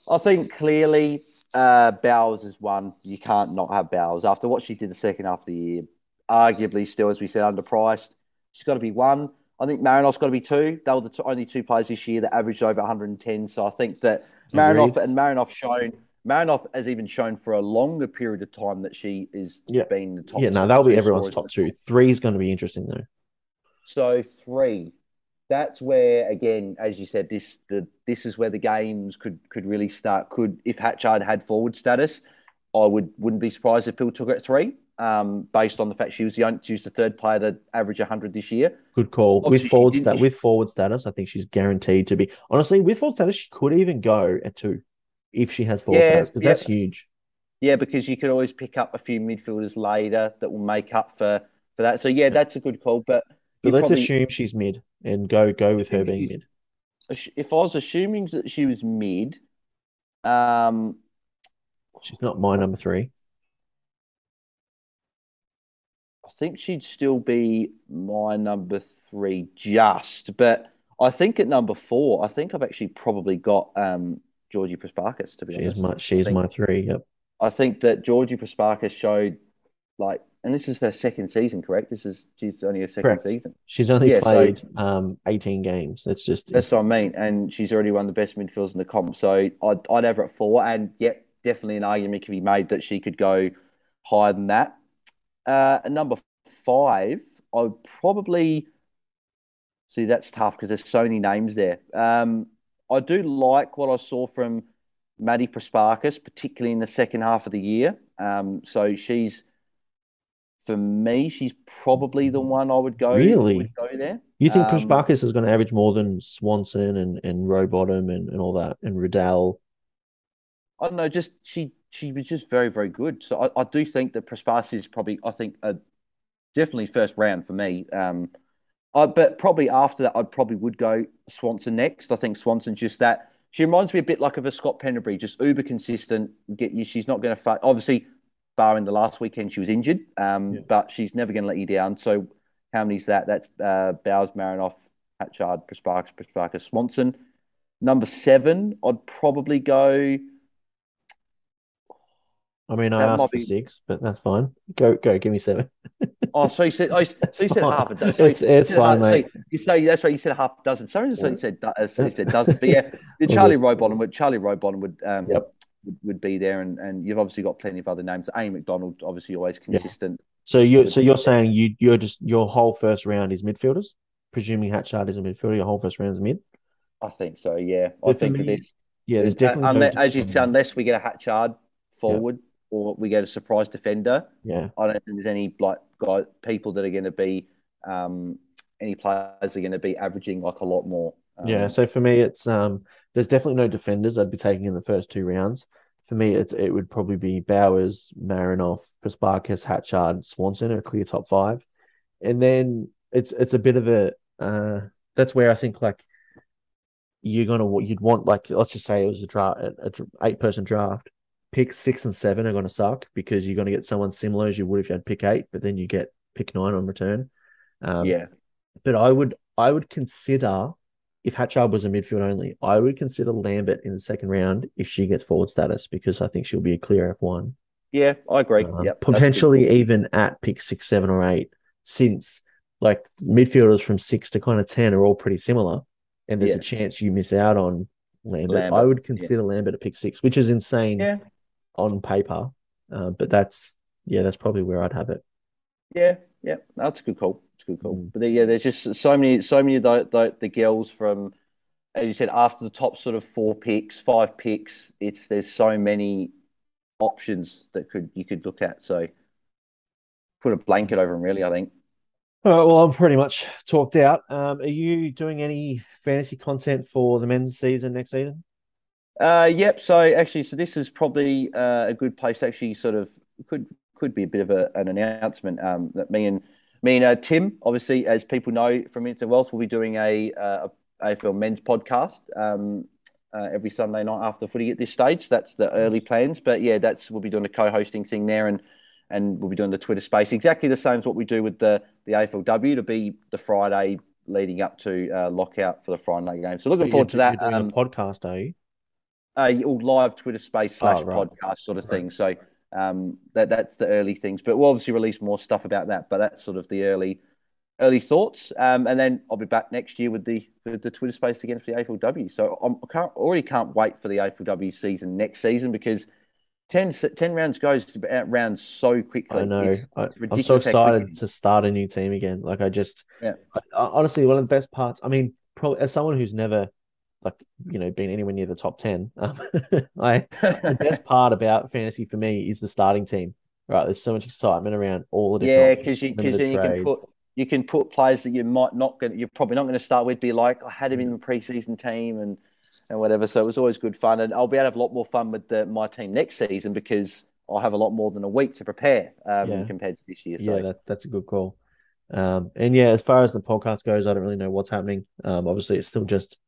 I think clearly uh, Bowers is one. You can't not have Bowers. After what she did the second half of the year, arguably still, as we said, underpriced. She's got to be one. I think Marinoff's got to be two. They were the t- only two players this year that averaged over 110. So I think that Marinoff Agreed. and Marinoff shown Marinoff has even shown for a longer period of time that she is Yeah. being the top. Yeah, no, that'll be everyone's top two. Three is going to be interesting though. So three, that's where again, as you said, this the this is where the games could could really start. Could if Hatchard had forward status, I would wouldn't be surprised if Bill took it at three. Um, based on the fact she was the only, she was the third player to average hundred this year. Good call. Obviously, with forward stat with forward status, I think she's guaranteed to be. Honestly, with forward status, she could even go at two if she has forward Yeah, status because yeah. that's huge. Yeah, because you could always pick up a few midfielders later that will make up for for that. So yeah, that's a good call. But But let's probably- assume she's mid and go go with her being mid. if I was assuming that she was mid, um, She's not my number three. I think she'd still be my number three, just. But I think at number four, I think I've actually probably got um, Georgie Prespakis, to be She's honest. my she's think- my three. Yep. I think that Georgie Prespakis showed, like, and this is her second season, correct? This is she's only her second Correct. season. She's only Yeah, so- played um 18 games. That's just That's what I mean. And she's already won the best midfielders in the comp. So I'd, I'd have her at four. And yep, definitely an argument can be made that she could go higher than that. Uh, at number five, I would probably see that's tough because there's so many names there. Um, I do like what I saw from Maddy Prespakis, particularly in the second half of the year. Um, so she's for me, she's probably the one I would go. Really? would go there. You think Um, is going to average more than Swanson and and Rowbottom and, and all that and Riddell? I don't know, just she she was just very, very good. So I, I do think that Prespakis is probably I think a definitely first round for me. Um Uh, but probably after that, I probably would go Swanson next. I think Swanson's just that. She reminds me a bit like of a Scott Pendlebury, just uber consistent. Get you. She's not going to. Fight. Obviously, barring the last weekend, she was injured, um, yeah. but she's never going to let you down. So, how many's that? That's uh, Bowers, Marinoff, Hatchard, Prespakis, Prespakis, Swanson. Number seven, I'd probably go. I mean, I asked for be... six, but that's fine. Go, go, give me seven. oh, so you said, oh, so you said half a dozen. So it's, it's fine, mate. So you say that's right. You said half a dozen. Sorry, yeah. you said uh, you said dozen, but yeah, Charlie Rowbottom would Charlie Rowbottom would um, yep. Would, would, be there, and, and you've obviously got plenty of other names. Amy McDonald, obviously, always consistent. Yeah. So you so you're saying you you're just your whole first round is midfielders, presuming Hatchard is a midfielder. Your whole first round is mid. I think so. Yeah, I think me, there's yeah, there's definitely unless, as you said, unless we get a Hatchard forward. Yep or we get a surprise defender. Yeah, I don't think there's any like guy people that are going to be um, any players are going to be averaging like a lot more. Um, yeah, so for me, it's um, there's definitely no defenders I'd be taking in the first two rounds. For me, it's it would probably be Bowers, Marinoff, Prespakis, Hatchard, Swanson, a clear top five, and then it's it's a bit of a uh, that's where I think like you're gonna you'd want like let's just say it was a draft a, a eight person draft pick six and seven are going to suck because you're going to get someone similar as you would if you had pick eight, but then you get pick nine on return. Um, yeah, but I would I would consider if Hatchard was a midfield only, I would consider Lambert in the second round if she gets forward status because I think she'll be a clear F one. Yeah, I agree. Um, yep, potentially even at pick six, seven, or eight, since like midfielders from six to kind of ten are all pretty similar, and there's yeah. a chance you miss out on Lambert. Lambert. I would consider yeah. Lambert a pick six, which is insane. Yeah on paper. Uh, but that's yeah, that's probably where I'd have it. Yeah, yeah, that's a good call. It's a good call. Mm. But yeah, there's just so many, so many of the, the, the girls from, as you said, after the top sort of four picks, five picks. It's there's so many options that could you could look at. So put a blanket over them, really. I think. All right, well, I'm pretty much talked out. Um, are you doing any fantasy content for the men's season next season? Uh, yep. So actually, so this is probably uh, a good place. To actually, sort of could could be a bit of a, an announcement um, that me and me and uh, Tim, obviously, as people know from Instant Wealth, will be doing a, uh, a AFL men's podcast um, uh, every Sunday night after footy at this stage. That's the early plans, but yeah, that's we'll be doing a co-hosting thing there, and and we'll be doing the Twitter space exactly the same as what we do with the the AFLW to be the Friday leading up to uh, lockout for the Friday game. So looking forward to that. You're doing um, a podcast, are you? uh, all live Twitter space slash oh, right. podcast sort of thing. So um, that that's the early things, but we'll obviously release more stuff about that. But that's sort of the early early thoughts. Um, and then I'll be back next year with the with the Twitter space again for the AFLW. So I'm, I can't, already can't wait for the AFLW season next season because 10, 10 rounds goes round so quickly. I know. It's, it's I, am so excited to start a new team again. Like I just, yeah. I, honestly, one of the best parts. I mean, probably as someone who's never like you know been anywhere near the top 10 um, i the best part about fantasy for me is the starting team right? There's so much excitement around all the different yeah because you because then you can put you can put players that you might not going you're probably not going to start with be like i had him in the preseason team and and whatever. So it was always good fun and i'll be able to have a lot more fun with the, my team next season because i'll have a lot more than a week to prepare um, yeah. compared to this year so. yeah that, that's a good call. Um, and yeah as far as the podcast goes i don't really know what's happening. Um, obviously it's still just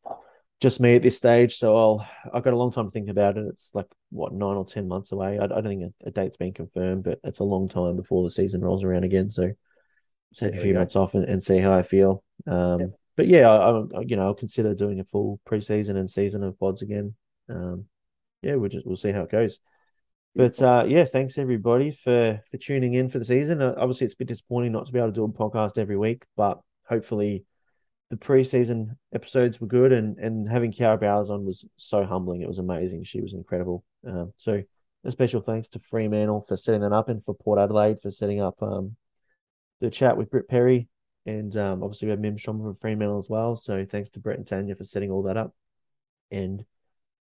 just me at this stage. So I'll I've got a long time to think about it. It's like what nine or ten months away. I, I don't think a, a, date's been confirmed, but it's a long time before the season rolls around again. So take a few months off and, and, see how I feel. Um, yeah. But yeah, I, I, you know I'll consider doing a full preseason and season of pods again. Um, yeah, we'll just we'll see how it goes. But uh, yeah, thanks everybody for for tuning in for the season. Uh, obviously, it's a bit disappointing not to be able to do a podcast every week, but hopefully the preseason episodes were good, and and having Kiara Bowers on was so humbling. It was amazing. She was incredible. Um, so a special thanks to Fremantle for setting that up, and for Port Adelaide for setting up um, the chat with Britt Perry, and um, obviously we have Mim Strom from Fremantle as well. So thanks to Brett and Tanya for setting all that up, and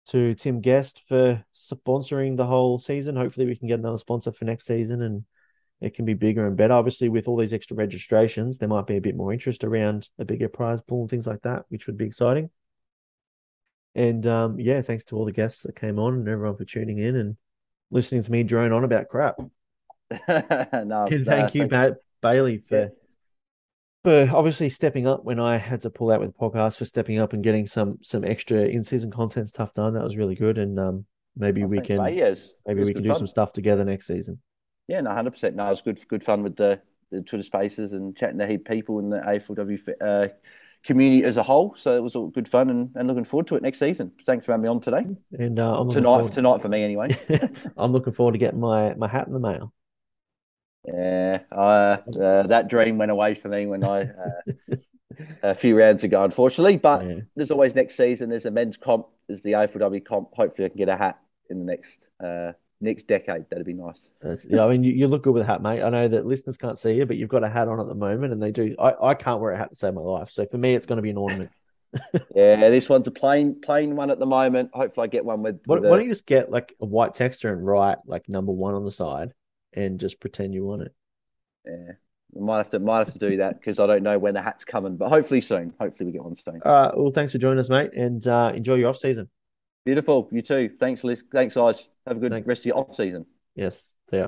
to Tim Guest for sponsoring the whole season. Hopefully we can get another sponsor for next season and it can be bigger and better. Obviously, with all these extra registrations, there might be a bit more interest around a bigger prize pool and things like that, which would be exciting. And um, yeah, thanks to all the guests that came on and everyone for tuning in and listening to me drone on about crap. no, and thank you, Matt Bailey, for yeah. for obviously stepping up when I had to pull out with the podcast for stepping up and getting some some extra in season content stuff done. That was really good, and um, maybe Oh, we can maybe we can do fun. some stuff together next season. Yeah, no, hundred percent. No, it was good, good fun with the, the Twitter Spaces and chatting to heap people in the AFLW uh, community as a whole. So it was all good fun, and, and looking forward to it next season. Thanks for having me on today. And uh, Tonight, forward- tonight for me anyway. I'm looking forward to getting my my hat in the mail. Yeah, uh, uh, that dream went away for me when I uh, a few rounds ago, unfortunately. But Yeah. there's always next season. There's a men's comp. There's the AFLW comp. Hopefully, I can get a hat in the next uh, next decade. That'd be nice. That's, yeah, I mean, you, you look good with a hat, mate. I know that listeners can't see you, but you've got a hat on at the moment, and they do. I, I can't wear a hat to save my life, so for me, it's going to be an ornament. Yeah, this one's a plain plain one at the moment. Hopefully, I get one with. Why, with why a- don't you just get like a white texture and write like number one on the side, and just pretend you want it? Yeah, we might have to might have to do that because I don't know when the hat's coming, but hopefully soon. Hopefully, we get one soon. All right. Well, thanks for joining us, mate, and uh, enjoy your off season. Beautiful. You too. Thanks, Liz. Thanks, guys. Have a good Thanks. rest of your off season. Yes. Ya.